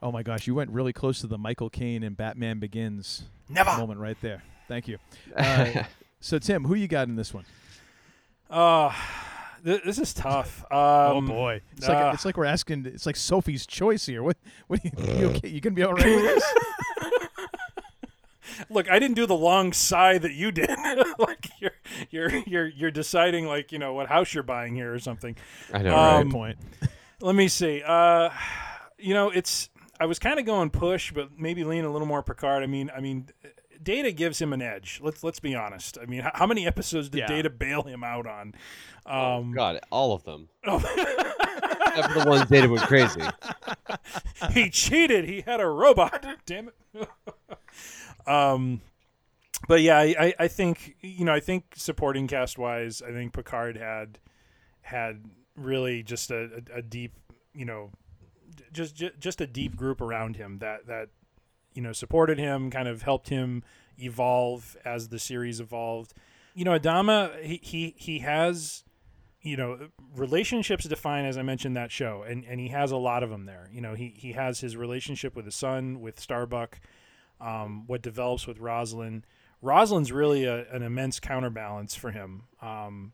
Oh my gosh, you went really close to the Michael Caine and Batman Begins Never. moment right there. Thank you. Uh, so Tim, who you got in this one? Uh, th- this is tough. Um, oh boy, it's like ah. it's like we're asking. It's like Sophie's choice here. What? What? Are you, you okay? You gonna be all right with this? Look, I didn't do the long sigh that you did. like you're you're you're you're deciding like you know what house you're buying here or something. I know, Um, Good point. Let me see. Uh, you know, it's I was kind of going push, but maybe lean a little more Picard. I mean, I mean, Data gives him an edge. Let's let's be honest. I mean, how, how many episodes did Yeah. Data bail him out on? Oh, Um, God, all of them. Oh. Except for the ones Data went crazy. he cheated. He had a robot. Damn it. um, but yeah, I, I, I think you know I think supporting cast wise, I think Picard had had really just a, a, a deep you know just, just just a deep group around him that that you know supported him, kind of helped him evolve as the series evolved. You know, Adama he he, he has you know relationships define as i mentioned that show and and he has a lot of them there you know he he has his relationship with his son with starbuck um, what develops with Roslin Roslin's really a, an immense counterbalance for him um,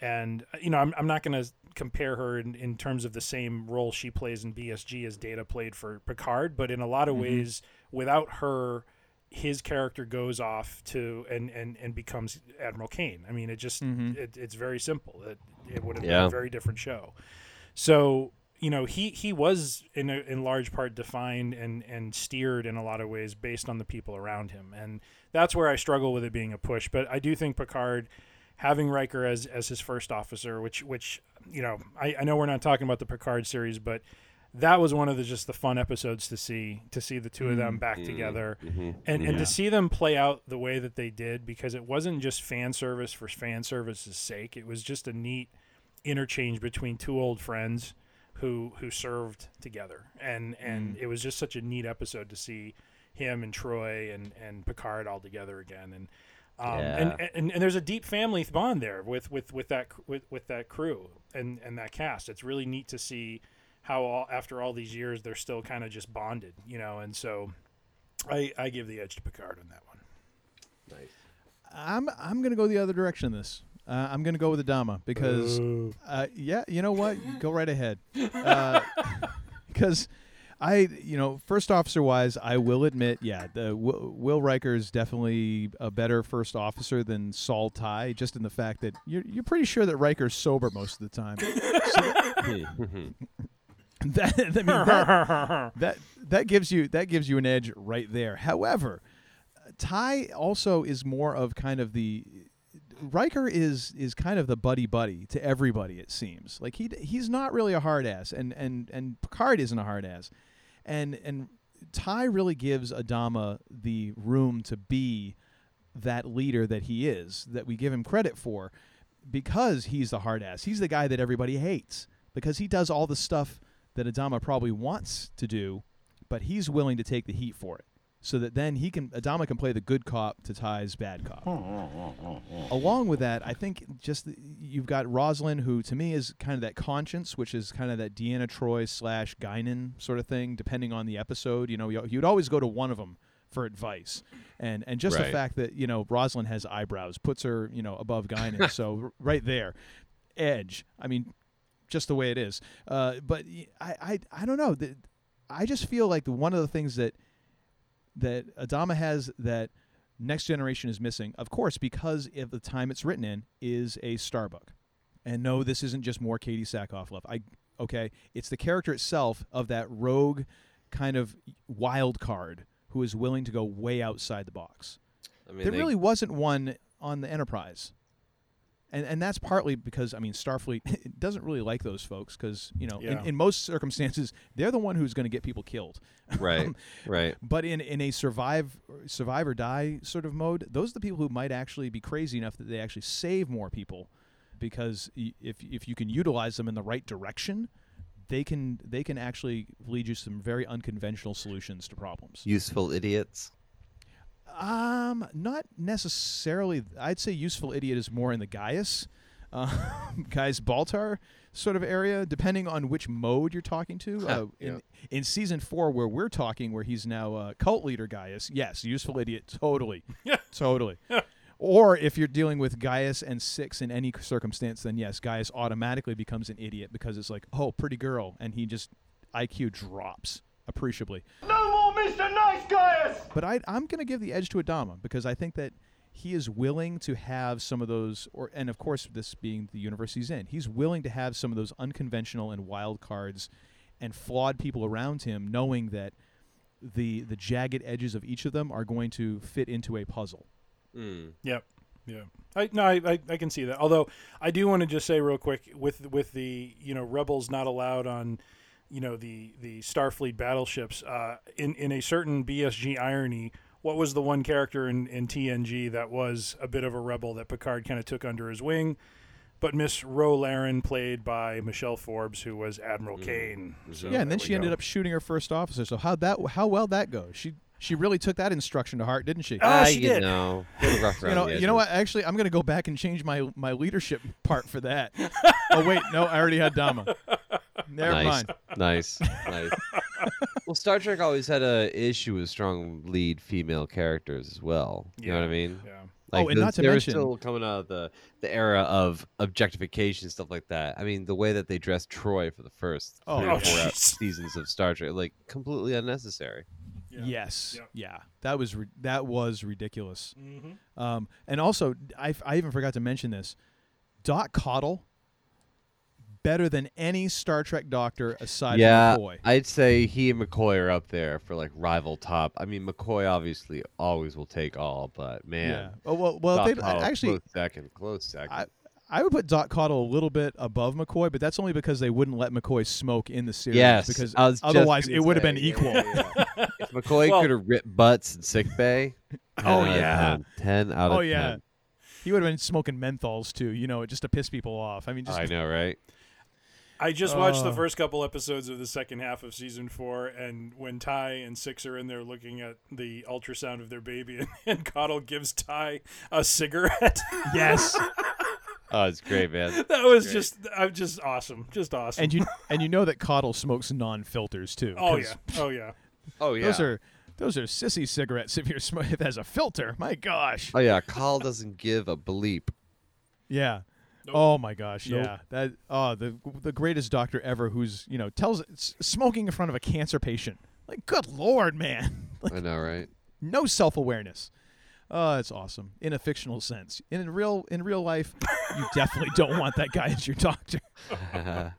and uh, you know i'm, I'm not going to compare her in, in terms of the same role she plays in bsg as data played for picard but in a lot of Mhm. ways without her his character goes off to and and and becomes Admiral Cain. I mean, it just Mhm. it, it's very simple. It it would have been a very different show. So you know, he he was in a, in large part defined and and steered in a lot of ways based on the people around him, and that's where I struggle with it being a push. But I do think Picard. Having Riker as, as his first officer, which which you know, I, I know we're not talking about the Picard series, but that was one of the just the fun episodes to see to see the two of them back Mm. together Mhm. and and to see them play out the way that they did because it wasn't just fan service for fan service's sake it was just a neat interchange between two old friends who who served together and and Mm. it was just such a neat episode to see him and Troi and and Picard all together again and um, and, Yeah. and and there's a deep family bond there with with with that with with that crew and and that cast. It's really neat to see how all, after all these years they're still kind of just bonded, you know. And so, I I give the edge to Picard on that one. Nice. I'm I'm gonna go the other direction. This uh, I'm gonna go with Adama because uh, yeah, you know what? Go right ahead. Because I, you know, first officer wise, I will admit, yeah, the Will, Will Riker is definitely a better first officer than Saul Tigh, just in the fact that you're you're pretty sure that Riker's sober most of the time. that I mean that, that that gives you that gives you an edge right there. However, Tigh also is more of kind of the Riker is is kind of the buddy buddy to everybody. It seems like he he's not really a hard ass, and and and Picard isn't a hard ass, and and Tigh really gives Adama the room to be that leader that he is, that we give him credit for, because he's the hard ass. He's the guy that everybody hates because he does all the stuff that Adama probably wants to do, but he's willing to take the heat for it. So that then he can Adama can play the good cop to Tigh's bad cop. Along with that, I think just the, you've got Roslin, who to me is kind of that conscience, which is kind of that Deanna Troi slash Guinan sort of thing, depending on the episode. You know, you- you'd always go to one of them for advice, and and just the fact that you know Roslin has eyebrows puts her you know above Guinan. so right there, edge. I mean, just the way it is. Uh, but I don't know. I just feel like the, one of the things that that Adama has that Next Generation is missing, of course, because of the time it's written in, is a Starbuck. And no, this isn't just more Katee Sackhoff love. I okay, it's the character itself of that rogue kind of wild card who is willing to go way outside the box. I mean, there they- really wasn't one on the Enterprise. And, and that's partly because I mean Starfleet doesn't really like those folks because you know Yeah. in, in most circumstances they're the one who's going to get people killed, Right, um, right. But in, in a survive survive or die sort of mode, those are the people who might actually be crazy enough that they actually save more people, because y- if if you can utilize them in the right direction, they can they can actually lead you some very unconventional solutions to problems. Useful idiots. Um, not necessarily. I'd say useful idiot is more in the Gaius, uh, Gaius Baltar sort of area, depending on which mode you're talking to. Uh, in, Yeah. in season four, where we're talking, where he's now uh, cult leader Gaius, yes, useful idiot, totally, totally. Or if you're dealing with Gaius and six in any circumstance, then yes, Gaius automatically becomes an idiot because it's like, oh, pretty girl, and he just IQ drops appreciably. No more Mr. Nice Guys! But I, I'm going to give the edge to Adama because I think that he is willing to have some of those, or and of course this being the universe he's in, he's willing to have some of those unconventional and wild cards, and flawed people around him, knowing that the the jagged edges of each of them are going to fit into a puzzle. Mm. Yep. Yeah. I no, I, I, I can see that. Although I do want to just say real quick with with the you know rebels not allowed on you know the the Starfleet battleships uh, in in a certain BSG irony. What was the one character in, in TNG that was a bit of a rebel that Picard kind of took under his wing? But Miss Ro Laren, played by Michelle Forbes, who was Admiral Cain. So yeah, and then she we ended go. up shooting her first officer. So how that how well that goes? She she really took that instruction to heart, didn't she? Ah, you know, you know, you know what? Actually, I'm going to go back and change my my leadership part for that. oh wait, no, I already had Dama. Never nice. mind. Nice, nice. well, Star Trek always had a issue with strong lead female characters as well. You know what I mean? yeah. Like Oh, and the- not to they were mention- still coming out of the the era of objectification stuff like that. I mean, the way that they dressed Troi for the first Oh, three oh, or four seasons of Star Trek, like completely unnecessary. Yes. Yeah. That was ri- that was ridiculous. Mhm. Um, and also, I, I even forgot to mention this. Doc Cottle, better than any Star Trek Doctor aside yeah, from McCoy. I'd say he and McCoy are up there for like rival top. I mean, McCoy obviously always will take all, but man, Yeah. Oh, well- well, they- actually- close second, close second. I, I would put Doc Cottle a little bit above McCoy, but that's only because they wouldn't let McCoy smoke in the series. Yes, because I was just otherwise it would have been equal. yeah, yeah. if McCoy Well- could have ripped butts in sick bay, Oh, yeah. 10, 10 out of oh yeah, 10. he would have been smoking menthols too. You know, just to piss people off. I mean, just I know, right? I just watched the Oh. first couple episodes of the second half of season four, and when Tigh and Six are in there looking at the ultrasound of their baby, and, and Cottle gives Tigh a cigarette. Yes. Oh, it's great, man. that was Great. just, I'm just awesome, just awesome. and you and you know that Cottle smokes non-filters too. oh 'cause yeah, oh yeah. Oh yeah. Those are those are sissy cigarettes if you're sm- if it has a filter. My gosh. Oh yeah, Carl doesn't give a bleep. Yeah. Oh my gosh, Nope. yeah. That oh the the greatest doctor ever who's, you know, tells smoking in front of a cancer patient. Like good lord, man. Like, I know, right? no self-awareness. Oh, it's awesome. In a fictional sense. In real in real life, you definitely don't want that guy as your doctor.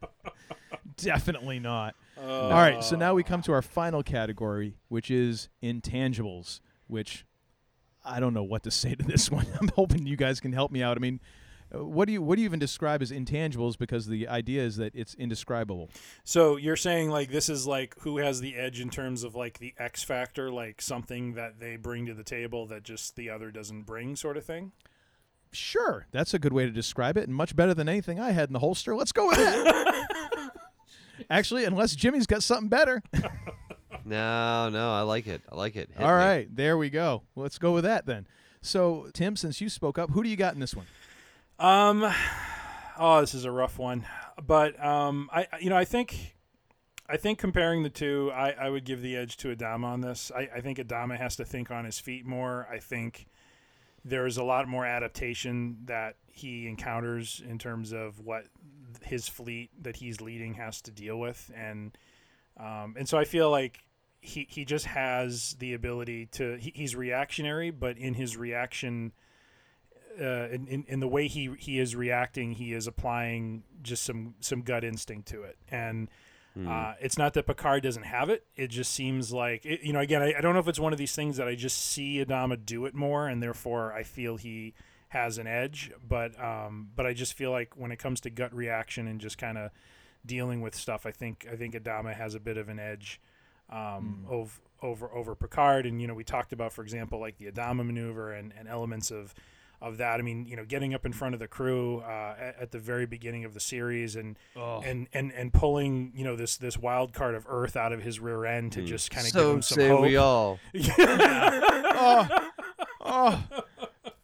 definitely not. All right, so now we come to our final category, which is intangibles, which I don't know what to say to this one. I'm hoping you guys can help me out. I mean, uh, what do you what do you even describe as intangibles because the idea is that it's indescribable. So you're saying like this is like who has the edge in terms of like the X factor, like something that they bring to the table that just the other doesn't bring, sort of thing. Sure, that's a good way to describe it, and much better than anything I had in the holster. Let's go with that. Actually, unless Jimmy's got something better. No, no, I like it. I like it. Hit All me. right, there we go. Let's go with that then. So, Tim, since you spoke up, who do you got in this one? Um, oh, this is a rough one, but um, I you know I think I think comparing the two, I, I would give the edge to Adama on this. I, I think Adama has to think on his feet more. I think there is a lot more adaptation that he encounters in terms of what his fleet that he's leading has to deal with, and um, and so I feel like he he just has the ability to he, he's reactionary, but in his reaction uh, in, in, in the way he he is reacting, he is applying just some some gut instinct to it, and uh, it's not that Picard doesn't have it. It just seems like it, you know. Again, I, I don't know if it's one of these things that I just see Adama do it more, and therefore I feel he has an edge. But um, but I just feel like when it comes to gut reaction and just kind of dealing with stuff, I think I think Adama has a bit of an edge um, ov- over over Picard. And you know, we talked about, for example, like the Adama maneuver and, and elements of of that. I mean, you know, getting up in front of the crew uh, at, at the very beginning of the series and Oh. and, and and pulling you know this this wild card of Earth out of his rear end to Hmm. just kind of So give him some say hope. we all. oh, oh,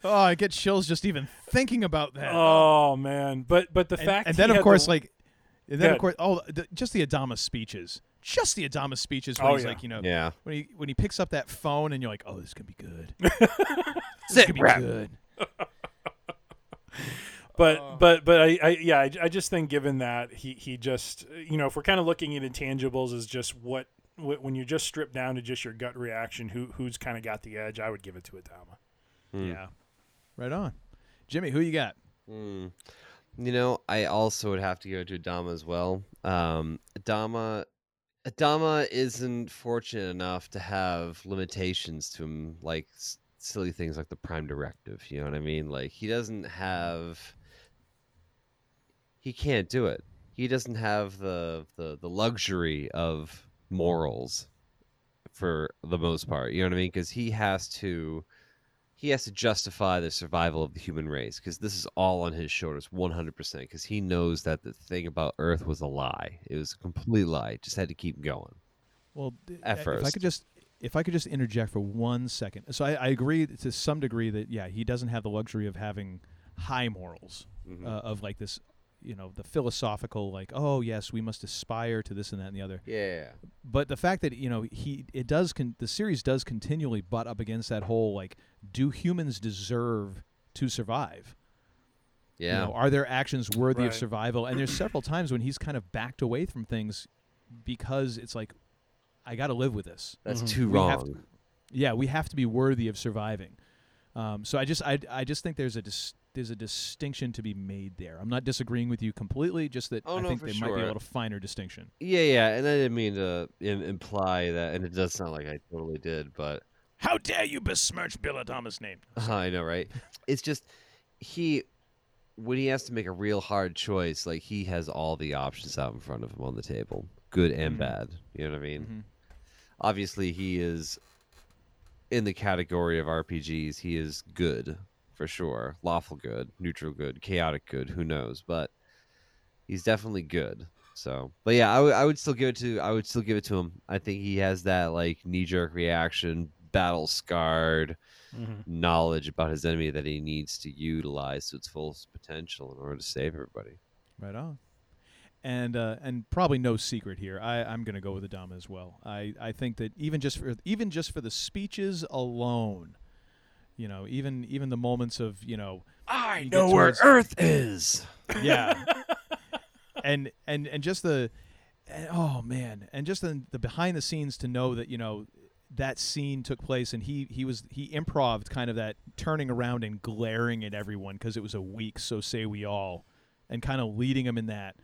oh, I get chills just even thinking about that. Oh man, but but the and, fact and then of course the- like, and then Good. of course, oh, the, just the Adama speeches, just the Adama speeches when Oh, he's yeah. like, you know, Yeah. when he when he picks up that phone and you're like, oh, this could be good. this Sit, could be rep. good. but but but I, I yeah I, I just think given that he he just you know if we're kind of looking at intangibles as just what, what when you're just stripped down to just your gut reaction who who's kind of got the edge I would give it to Adama. Yeah, right on. Jimmy, who you got? Hmm. You know, I also would have to go to Adama as well. Um, Adama Adama isn't fortunate enough to have limitations to him, like s- silly things like the Prime Directive. You know what I mean? Like he doesn't mm-hmm. have. He can't do it. He doesn't have the the, the luxury of morals, for the most part. You know what I mean? Because he has to. He has to justify the survival of the human race because this is all on his shoulders, 100%. Because he knows that the thing about Earth was a lie. It was a complete lie. Just had to keep going. Well, At if I could just if I could just interject for one second. So I, I agree to some degree that yeah, he doesn't have the luxury of having high morals Mhm. uh, of like this, you know, the philosophical like oh yes, we must aspire to this and that and the other. Yeah. But the fact that you know he it does con- the series does continually butt up against that whole like do humans deserve to survive? You Yeah. know, are their actions worthy of survival? And there's several times when he's kind of backed away from things because it's like, I got to live with this. That's Mhm. too We wrong. to- yeah, we have to be worthy of surviving. Um, so I just I, I just think there's a dis- there's a distinction to be made there. I'm not disagreeing with you completely, just that Oh, I no, think for there might be sure. a little finer distinction. Yeah, yeah, and I didn't mean to Im- imply that, and it does sound like I totally did, but How dare you besmirch Bill Adama's name? I know, right? It's just he when he has to make a real hard choice, like he has all the options out in front of him on the table, good and Mhm. bad. You know what I mean? Mhm. Obviously, he is in the category of RPGs. He is good for sure, lawful good, neutral good, chaotic good. Who knows? But he's definitely good. So, but yeah, I would- still give it to I would still give it to him. I think he has that like knee jerk reaction, battle scarred Mhm. knowledge about his enemy that he needs to utilize to its fullest potential in order to save everybody. Right on. And uh, and probably no secret here. I, I'm going to go with Adama as well. I, I think that even just for even just for the speeches alone, you know, even even the moments of you know, I you get towards- Earth is. yeah, and and and just the, and, oh man, and just the the behind the scenes to know that you know that scene took place and he he was he improved kind of that turning around and glaring at everyone because it was a week so say we all and kind of leading him in that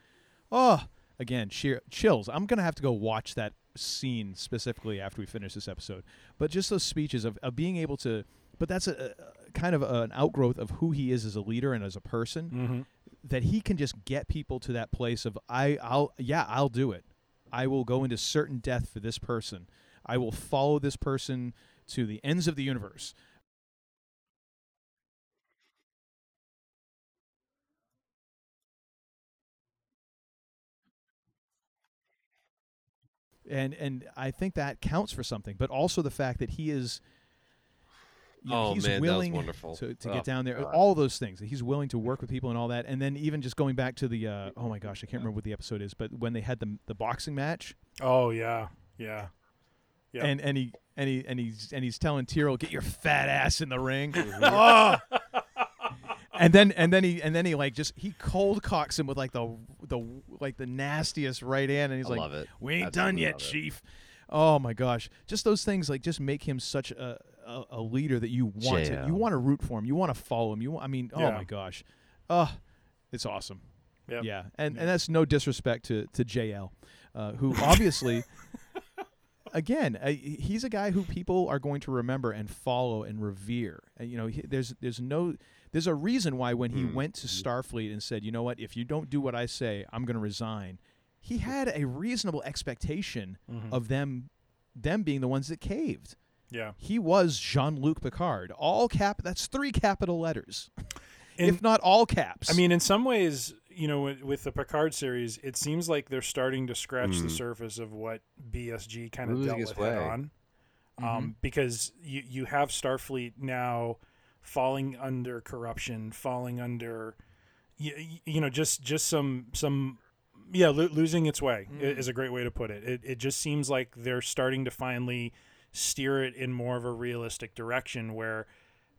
oh again sheer chills i'm gonna have to go watch that scene specifically after we finish this episode but just those speeches of, of being able to but that's a, a kind of an outgrowth of who he is as a leader and as a person Mhm. that he can just get people to that place of I I'll yeah, I'll do it. I will go into certain death for this person. I will follow this person to the ends of the universe. And and I think that counts for something, but also the fact that he is you know, Oh, he's man, that was willing wonderful. to, to Oh, get down there. God. All those things. that He's willing to work with people and all that. And then even just going back to the uh, oh my gosh, I can't remember what the episode is, but when they had the the boxing match, Oh yeah, yeah, yeah. and and he and he and he's and he's telling Tyrol, "Get your fat ass in the ring." Oh! And then and then he and then he like just he cold cocks him with like the the like the nastiest right hand, and he's I like, love it. "We ain't Absolutely done yet, love it. Chief." Oh my gosh, just those things like just make him such a a, a leader that you want to you want to root for him, you want to follow him. You want, I mean, oh Yeah. my gosh, oh, it's awesome. Yep. Yeah, and and that's no disrespect to to JL, uh, who obviously, again, uh, he's a guy who people are going to remember and follow and revere. And, you know, he, there's there's no there's a reason why when he Mm. went to Starfleet and said, you know what, if you don't do what I say, I'm going to resign. He had a reasonable expectation Mhm. of them them being the ones that caved. yeah. He was Jean Luc Picard. All cap. That's three capital letters, And- if not all caps. I mean, in some ways, you know, with, with the Picard series, it seems like they're starting to scratch the Mm. surface of what BSG kind of Losing dealt with head on. Mm-hmm. Um, because you you have Starfleet now falling under corruption, falling under, you, you know, just just some some. Yeah, lo- losing its way Mm. is a great way to put it. it. It just seems like they're starting to finally steer it in more of a realistic direction where,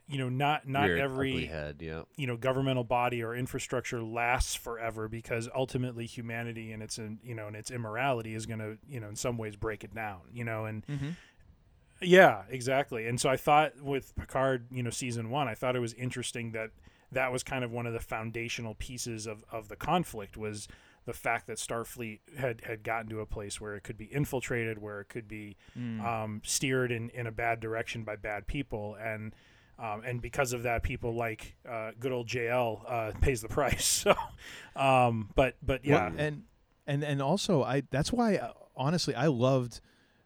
you know, not not Weird, every head. Yeah. you know governmental body or infrastructure lasts forever because ultimately humanity and its you know and its immorality is going to you know in some ways break it down you know and Mhm. Yeah exactly and so i thought with picard you know season one i thought it was interesting that that was kind of one of the foundational pieces of, of the conflict was the fact that Starfleet had had gotten to a place where it could be infiltrated, where it could be Mm. um, steered in, in a bad direction by bad people, and um, and because of that, people like uh, good old JL uh, pays the price. So, um, but but yeah, Well, and and and also I that's why uh, honestly I loved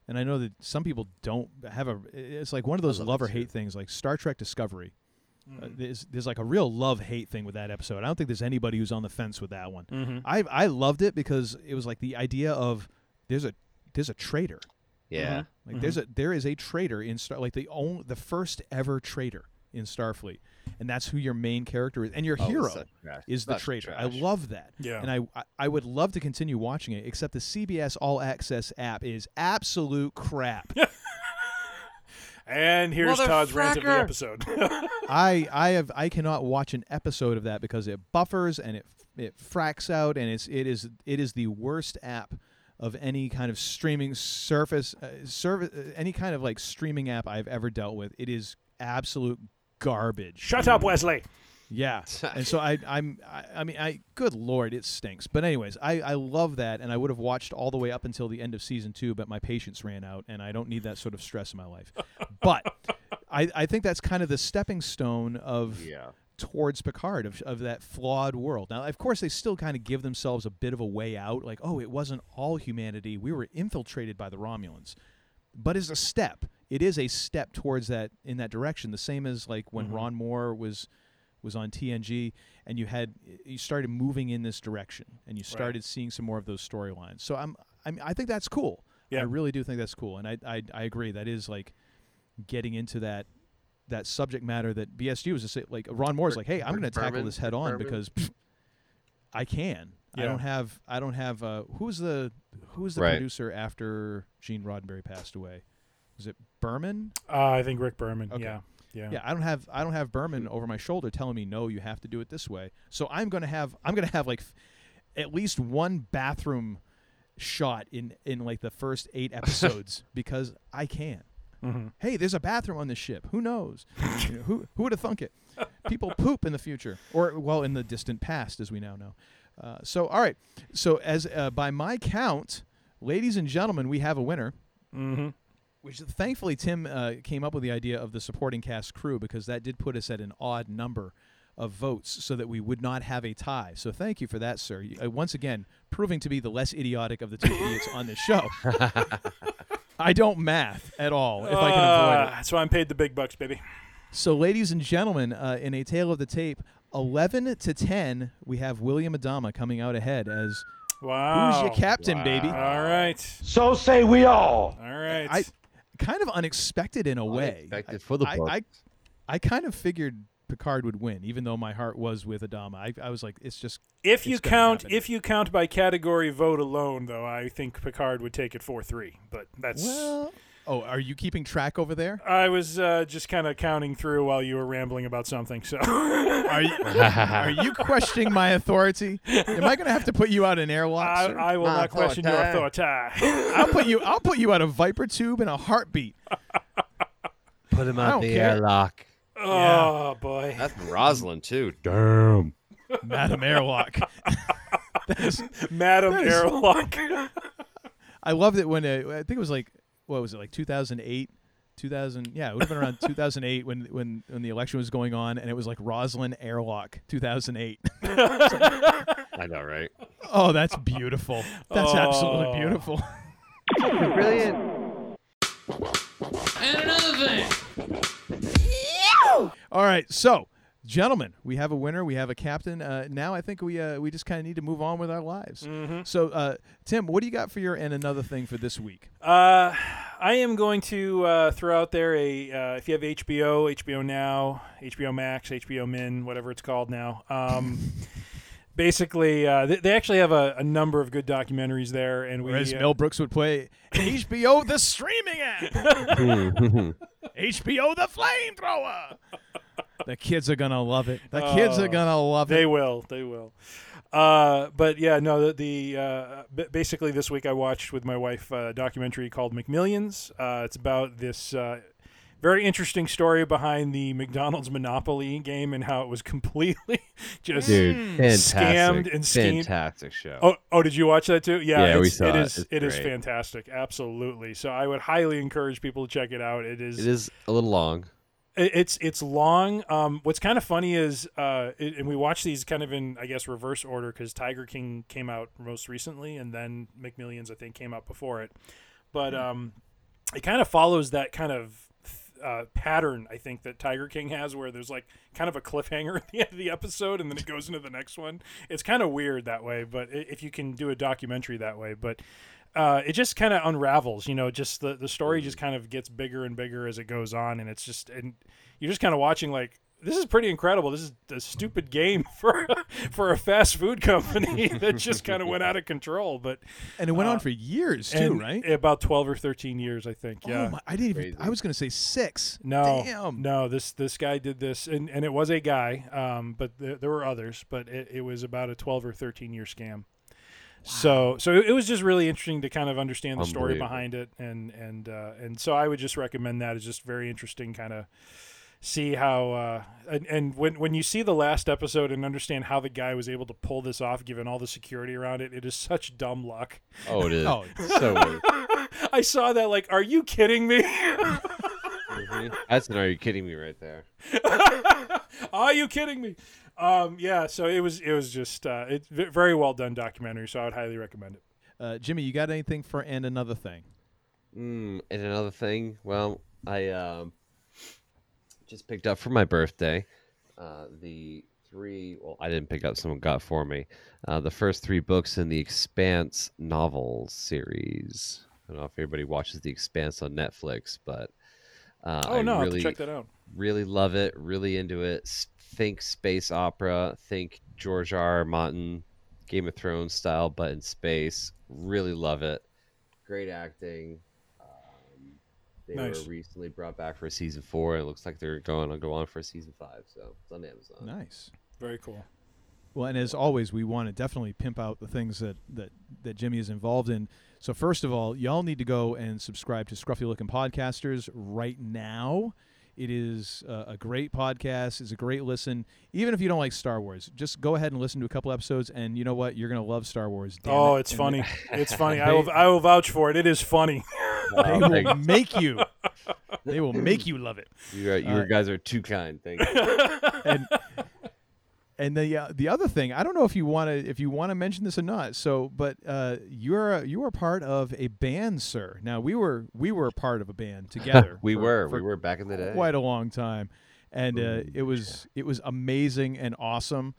and I know that some people don't have a it's like one of those love or hate things like Star Trek Discovery. Uh, there's there's like a real love hate thing with that episode. I don't think there's anybody who's on the fence with that one. Mhm. I I loved it because it was like the idea of there's a there's a traitor. Yeah. Like there's a there is a traitor in Star like the only the first ever traitor in Starfleet, and that's who your main character is, and your Oh, hero such trash. is the Such traitor. I love that. Yeah. and I, I I would love to continue watching it, except the CBS All Access app is absolute crap. and here's Todd's rant of the episode. I I have I cannot watch an episode of that because it buffers and it it fracks out and it's it is it is the worst app of any kind of streaming surface uh, service uh, any kind of like streaming app I've ever dealt with. It is absolute garbage. Shut up, mm. Wesley. Yeah, and so I, I'm, I, I mean, I, good lord, it stinks. But anyways, I, I love that, and I would have watched all the way up until the end of season two, but my patience ran out, and I don't need that sort of stress in my life. but I, I think that's kind of the stepping stone of Yeah. towards Picard of, of that flawed world. Now, of course, they still kind of give themselves a bit of a way out, like, oh, it wasn't all humanity; we were infiltrated by the Romulans. But as a step, it is a step towards that in that direction. The same as like when Mhm. Ron Moore was was on TNG, and you had you started moving in this direction, and you started seeing some more of those storylines. So I'm, I'm I think that's cool. Yeah. I really do think that's cool, and I, I I agree that is like getting into that that subject matter that BSG was just like Ron Moore's like, hey, I'm going to tackle this head on because pfft, I can. I don't have I don't have uh, who's the who's the Right. producer after Gene Roddenberry passed away? Was it Berman? Uh, I think Rick Berman. Okay. Yeah, yeah. Yeah, I don't have I don't have Berman over my shoulder telling me no, you have to do it this way. So I'm gonna have I'm gonna have like f- at least one bathroom shot in in like the first eight episodes because I can. Mhm. Hey, there's a bathroom on this ship. Who knows? You know, who who would have thunk it? People poop in the future, or well, in the distant past, as we now know. Uh, so, all right. So, as uh, by my count, ladies and gentlemen, we have a winner. Mm-hmm. Which thankfully Tim uh, came up with the idea of the supporting cast crew because that did put us at an odd number of votes so that we would not have a tie. So thank you for that, sir. You- Uh, once again, proving to be the less idiotic of the two idiots on this show. I don't math at all if I can avoid it. Uh, That's why I'm paid the big bucks, baby. So, ladies and gentlemen, uh, in a tale of the tape, 11 to 10, we have William Adama coming out ahead as Wow. who's your captain, baby. All right. So say we all. All right. I kind of unexpected in a way. Unexpected I- for the I. I, I kind of figured Picard would win, even though my heart was with Adama. I, I was like, it's just if it's you count happen. if you count by category vote alone, though, I think Picard would take it four three. But that's well. Oh, are you keeping track over there? I was uh, just kind of counting through while you were rambling about something. So Are you are you questioning my authority? Am I going to have to put you out an airlock? I. I will not question your authority. authority. I'll put you. I'll put you out a viper tube in a heartbeat. Put him out the care. airlock. oh boy. That's Roslin too. Damn. Madam Airlock. That is- Madam that is- Airlock. I loved it when uh, I think it was like what was it like 2008, 2000? Yeah, it would have been around 2008 when when when the election was going on, and it was like Roslin Airlock 2008. I know, right? oh, that's beautiful. That's Oh. absolutely beautiful. Brilliant. And another thing. All right, so gentlemen, we have a winner. We have a captain. Uh, now I think we uh, we just kind of need to move on with our lives. Mm-hmm. So, uh, Tim, what do you got for your and another thing for this week? Uh, I am going to uh, throw out there a uh, if you have HBO, HBO Now, HBO Max, HBO Min, whatever it's called now. Um, basically, uh, they, they actually have a, a number of good documentaries there, and we Or as uh, Mel Brooks would play, HBO the streaming app, HBO the flamethrower. The kids are gonna love it. The kids are Oh, gonna love They it. They will. They will. Uh, but yeah, no. The, the uh, b- basically this week I watched with my wife a documentary called McMillions. Uh, it's about this uh, very interesting story behind the McDonald's Monopoly game and how it was completely just Dude, scammed and schemed. fantastic show. Oh, oh, did you watch that too? Yeah, Yeah, we it's, saw it it. is. It's it is fantastic. Absolutely. So I would highly encourage people to check it out. It is. It is a little long. It- It's it's long. Um, what's kind of funny is, uh, it, and we watch these kind of in I guess reverse order because Tiger King came out most recently, and then McMillions I think came out before it. But um, it kind of follows that kind of uh, pattern I think that Tiger King has, where there's like kind of a cliffhanger at the end of the episode, and then it goes into the next one. It's kind of weird that way, but if you can do a documentary that way, but uh, it just kind of unravels. You know, just the the story just kind of gets bigger and bigger as it goes on, and it's just and you're just kind of watching like. This is pretty incredible. This is a stupid game for for a fast food company that just kind of went out of control. But And it went on uh, for years too, right? About twelve or thirteen years, I think. Yeah. Oh my, I didn't even. I was going to say six. No, Damn. no. This this guy did this, and, and it was a guy, um, but th- there were others. But it, it was about a twelve or thirteen year scam. So so it was just really interesting to kind of understand the story behind it, and and uh, and so I would just recommend that. It's just very interesting, kind of see how uh, and, and when when you see the last episode and understand how the guy was able to pull this off, given all the security around it, it is such dumb luck. Oh, it is. Oh. so weird. I saw that like, are you kidding me? Mhm. That's an "Are you kidding me?" right there. Are you kidding me? Um, yeah, so it was it was just uh, it's very well done documentary, so I would highly recommend it. Uh, Jimmy, you got anything for and another thing? Mm, and another thing, well, I um, just picked up for my birthday uh, the three. Well, I didn't pick up; someone got for me. Uh, the first three books in the Expanse novel series. I don't know if everybody watches the Expanse on Netflix, but uh, Oh, I no, I'll have to really, check that out. Really love it. Really into it. S- Think space opera. Think George R. R. Martin, Game of Thrones style, but in space. Really love it. Great acting. Um, they Nice. were recently brought back for season four, and it looks like they're going to go on for season five. So it's on Amazon. Nice. Very cool. Well, and as always, we want to definitely pimp out the things that, that, that Jimmy is involved in. So, first of all, y'all need to go and subscribe to Scruffy Looking Podcasters right now. It is uh, a great podcast. It's a great listen. Even if you don't like Star Wars, just go ahead and listen to a couple episodes, and you know what? You're going to love Star Wars. damn oh, it. it's And funny. it's funny. I will I will vouch for it. It is funny. they Oh, will make you. They will make you love it. You, are, you Uh, guys are too kind. Thank you. and and the uh, the other thing, I don't know if you want to if you want to mention this or not. So, but uh, you're you are part of a band, sir. Now we were we were part of a band together. we for- were. for we were back in the day. quite a long time, and uh, it was it was amazing and awesome.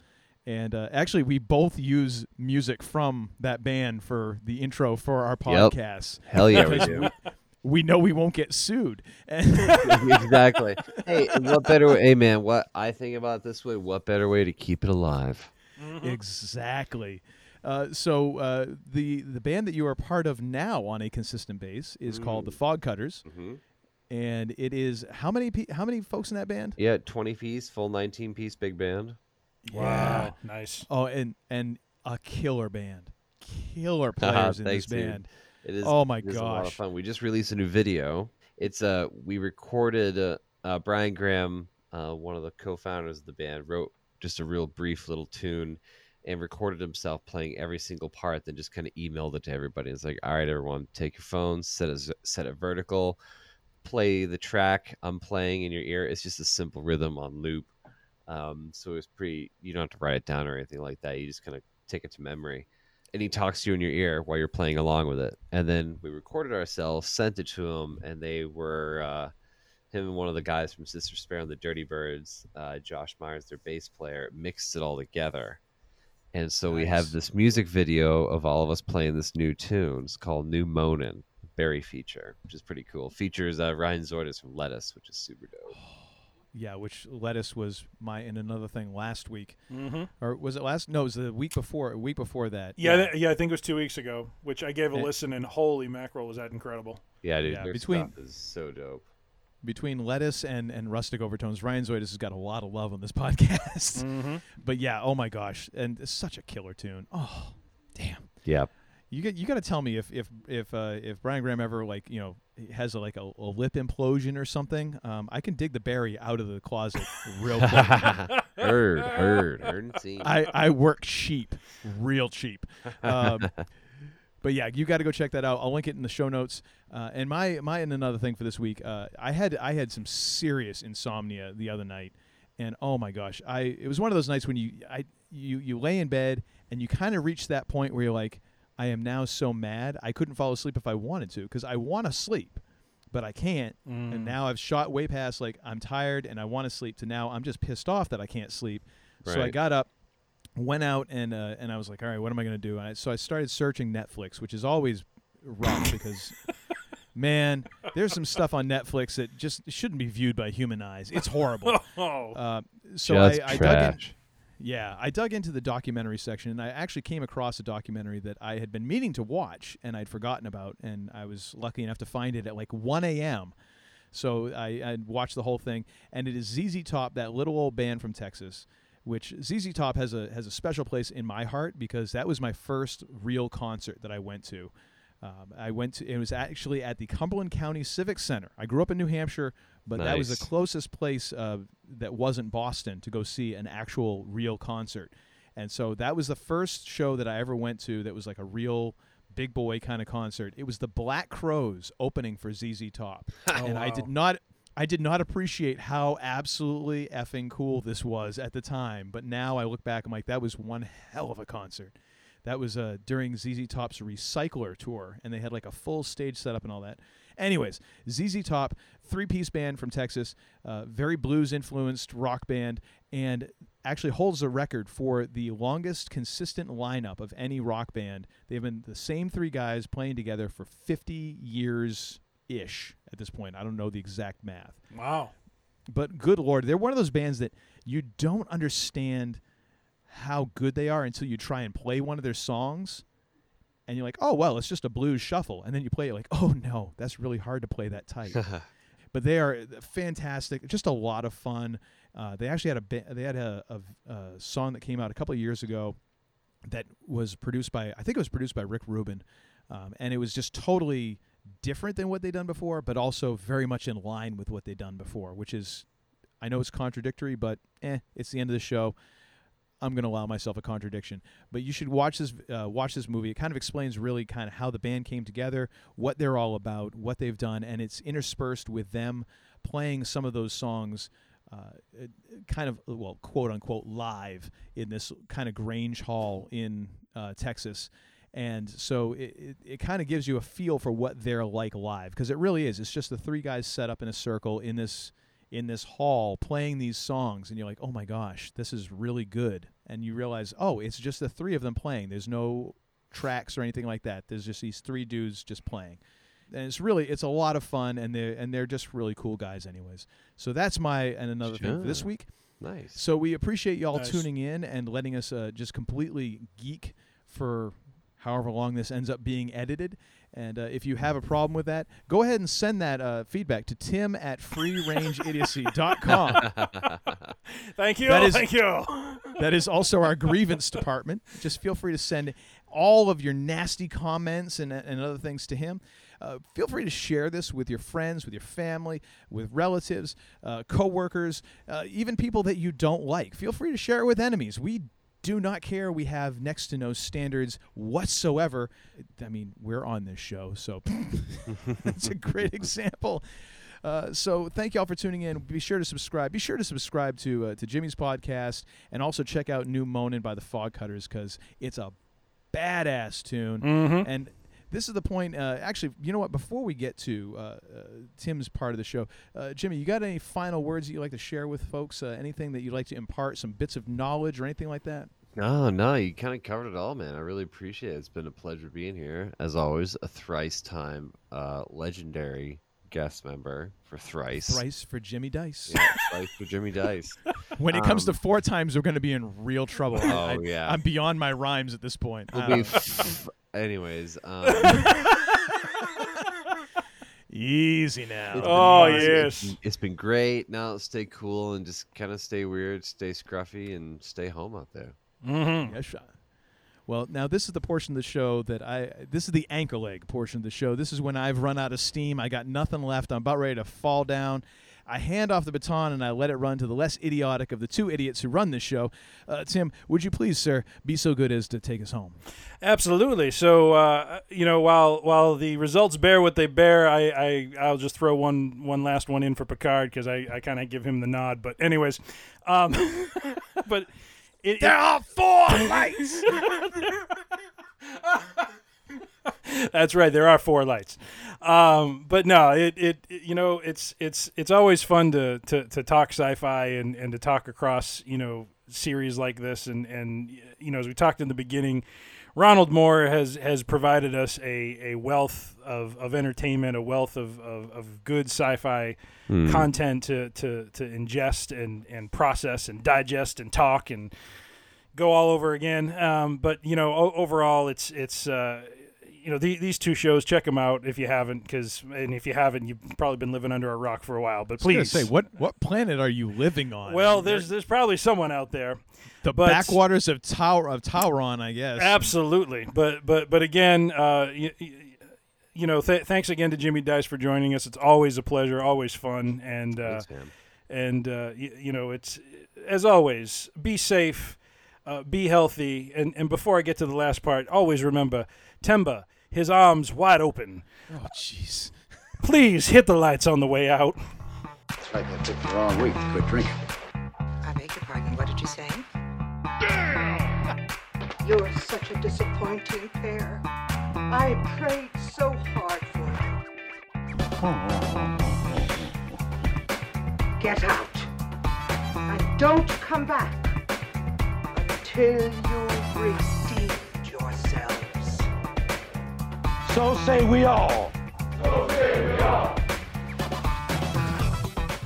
And uh, actually, we both use music from that band for the intro for our Yep. podcast. Hell yeah, we do. We, we know we won't get sued. Exactly. Hey, what better way? Hey, man, what I think about this way? What better way to keep it alive? Exactly. Uh, so uh, the the band that you are part of now on a consistent base is called the Fog Cutters, Mhm. and it is how many pe- how many folks in that band? Yeah, twenty piece, full nineteen piece big band. Wow, nice. Oh, and and a killer band, killer Haha, players in thanks, this dude. It is. Oh my it is a lot of gosh. fun. We just released a new video. It's uh we recorded uh, uh Brian Graham, uh one of the co-founders of the band, wrote just a real brief little tune and recorded himself playing every single part, then just kind of emailed it to everybody. It's like, all right, everyone, take your phones, set it set it vertical, play the track I'm playing in your ear. It's just a simple rhythm on loop. Um, so it's pretty. You don't have to write it down or anything like that. You just kind of take it to memory and he talks to you in your ear while you're playing along with it. And then we recorded ourselves, sent it to him, and they were uh, him and one of the guys from Sister Sparrow and the Dirty Birds, uh, Josh Myers, their bass player, mixed it all together. And so we have this music video of all of us playing this new tune. It's called New Moanin', bari feature, which is pretty cool. Features uh, Ryan Zoidis from Lettuce, which is super dope. Yeah, which lettuce was my and another thing last week, Mhm. or was it last? No, it was the week before. A week before that. Yeah, th- yeah, I think it was two weeks ago, which I gave a And- listen, and holy mackerel, was that incredible! Yeah, dude, Yeah, their between- stuff is so dope. between lettuce and and rustic overtones, Ryan Zoidis has got a lot of love on this podcast. Mhm. But yeah, oh my gosh, and it's such a killer tune. Oh, damn. Yeah. You get you got to tell me if if if uh, if Brian Graham ever like you know has a, like a, a lip implosion or something, um, I can dig the bari out of the closet real quick. Heard, heard, heard and seen. I, I work cheap, real cheap. Um, but yeah, you got to go check that out. I'll link it in the show notes. Uh, and my my and another thing for this week, uh, I had I had some serious insomnia the other night, and oh my gosh, I it was one of those nights when you I you you lay in bed and you kind of reach that point where you're like, I am now so mad I couldn't fall asleep if I wanted to because I want to sleep, but I can't. Mm. And now I've shot way past like I'm tired and I want to sleep to now I'm just pissed off that I can't sleep. So I got up, went out and uh, and I was like, all right, what am I gonna do? And I, so I started searching Netflix, which is always rough because. Man, there's some stuff on Netflix that just shouldn't be viewed by human eyes. It's horrible. Oh. Uh, so Just I, I dug in. Yeah, I dug into the documentary section, and I actually came across a documentary that I had been meaning to watch and I'd forgotten about, and I was lucky enough to find it at like 1 a.m. So I, I watched the whole thing, and it is ZZ Top, that little old band from Texas, which ZZ Top has a has a special place in my heart because that was my first real concert that I went to. Um, I went to it was actually at the Cumberland County Civic Center. I grew up in New Hampshire, but that was the closest place uh, that wasn't Boston to go see an actual real concert. And so that was the first show that I ever went to that was like a real big boy kind of concert. It was the Black Crowes opening for ZZ Top. and I did not I did not appreciate how absolutely effing cool this was at the time, but now I look back I'm like that was one hell of a concert. That was uh, during ZZ Top's Recycler tour, and they had like a full stage setup and all that. Anyways, ZZ Top, three-piece band from Texas, uh, very blues-influenced rock band, and actually holds the record for the longest consistent lineup of any rock band. They've been the same three guys playing together for 50 years ish at this point. I don't know the exact math Wow. but good lord, they're one of those bands that you don't understand how good they are until you try and play one of their songs. And you're like, oh, well, it's just a blues shuffle. And then you play it like, oh, no, that's really hard to play that tight. but they are fantastic. Just a lot of fun. Uh, they actually had a ba- they had a, a, a song that came out a couple of years ago that was produced by I think it was produced by Rick Rubin, um, and it was just totally different than what they'd done before, but also very much in line with what they'd done before, which is I know it's contradictory, but eh, it's the end of the show. I'm going to allow myself a contradiction, but you should watch this. Uh, watch this movie. It kind of explains really kind of how the band came together, what they're all about, what they've done, and it's interspersed with them playing some of those songs, uh, kind of well, quote unquote, live in this kind of Grange Hall in uh, Texas. And so it, it, it kind of gives you a feel for what they're like live because it really is. It's just the three guys set up in a circle in this in this hall playing these songs and you're like, "Oh my gosh, this is really good." And you realize, "Oh, it's just the three of them playing. There's no tracks or anything like that. There's just these three dudes just playing." And it's really it's a lot of fun and they are and they're just really cool guys anyways. So that's my and another thing for this week. Nice. So we appreciate y'all Nice. tuning in and letting us uh, just completely geek for however long this ends up being edited. And uh, if you have a problem with that, go ahead and send that uh, feedback to tim at freerangeidiocy.com. Thank you. That is- thank you. that is also our grievance department. Just feel free to send all of your nasty comments and, and other things to him. Uh, feel free to share this with your friends, with your family, with relatives, uh, coworkers, uh, even people that you don't like. Feel free to share it with enemies. We do not care. We have next to no standards whatsoever. I mean, we're on this show, so it's a great example. Uh, so thank y'all for tuning in. Be sure to subscribe. Be sure to subscribe to uh, to Jimmy's podcast, and also check out New Moanin' by the Fog Cutters because it's a badass tune. Mhm. And this is the point. Uh, actually, you know what? Before we get to uh, uh, Tim's part of the show, uh, Jimmy, you got any final words that you'd like to share with folks? Uh, anything that you'd like to impart? Some bits of knowledge or anything like that? No, no, you kind of covered it all, man. I really appreciate it. It's been a pleasure being here. As always, a thrice time uh, legendary guest member for thrice. Thrice for Jimmy Dice. Yeah, thrice for Jimmy Dice. When it comes to Um, four times, we're going to be in real trouble. I- Oh, I, yeah. I'm beyond my rhymes at this point. We'll be f- anyways. Um, Easy now. it's Oh, awesome. Yes. been- it's been great. Now stay cool and just kind of stay weird, stay scruffy, and stay home out there. Mm-hmm. Yes, sir. Well, now this is the portion of the show that I. This is the ankle leg portion of the show. This is when I've run out of steam. I got nothing left. I'm about ready to fall down. I hand off the baton and I let it run to the less idiotic of the two idiots who run this show. Uh, Tim, would you please, sir, be so good as to take us home? Absolutely. So uh, you know, while while the results bear what they bear, I, I I'll just throw one one last one in for Picard because I, I kind of give him the nod. But anyways, um, but it, There are four lights. That's right. There are four lights, um, but no, it, it it- you know it's it's it's always fun to to, to talk sci-fi and, and to talk across you know series like this and and you know as we talked in the beginning, Ronald Moore has has provided us a, a wealth of, of entertainment, a wealth of, of, of good sci-fi Hmm. content to, to, to ingest and, and process and digest and talk and go all over again. Um, but you know, o- overall, it's it's uh, you know the, these two shows. Check them out if you haven't, because and if you haven't, you've probably been living under a rock for a while. But I was please, say what what planet are you living on? well, there's there's probably someone out there. the but- backwaters of Tower of Tauron, I guess. Absolutely, but but but again, uh, you, you know, th- thanks again to Jimmy Dice for joining us. It's always a pleasure, always fun, and uh, Thanks, and uh, y- you know, it's as always, be safe, uh, be healthy, and and before I get to the last part, always remember Temba, his arms wide open. Oh, jeez. Please hit the lights on the way out. It's like I picked the wrong week to quit drinking. I beg your pardon, what did you say? Damn! You're such a disappointing pair. I prayed so hard for you. Get out. And don't come back until you've redeemed yourselves. So say we all.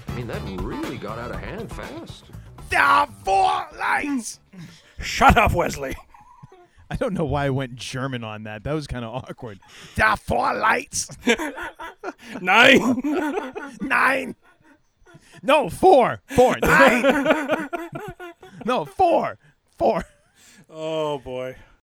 I mean, that really got out of hand fast. There are four lights. Shut up, Wesley. I don't know why I went German on that. That was kind of awkward. There are four lights. Nine. Nine. No, four. Four. Nine. no, four. Four. Oh boy.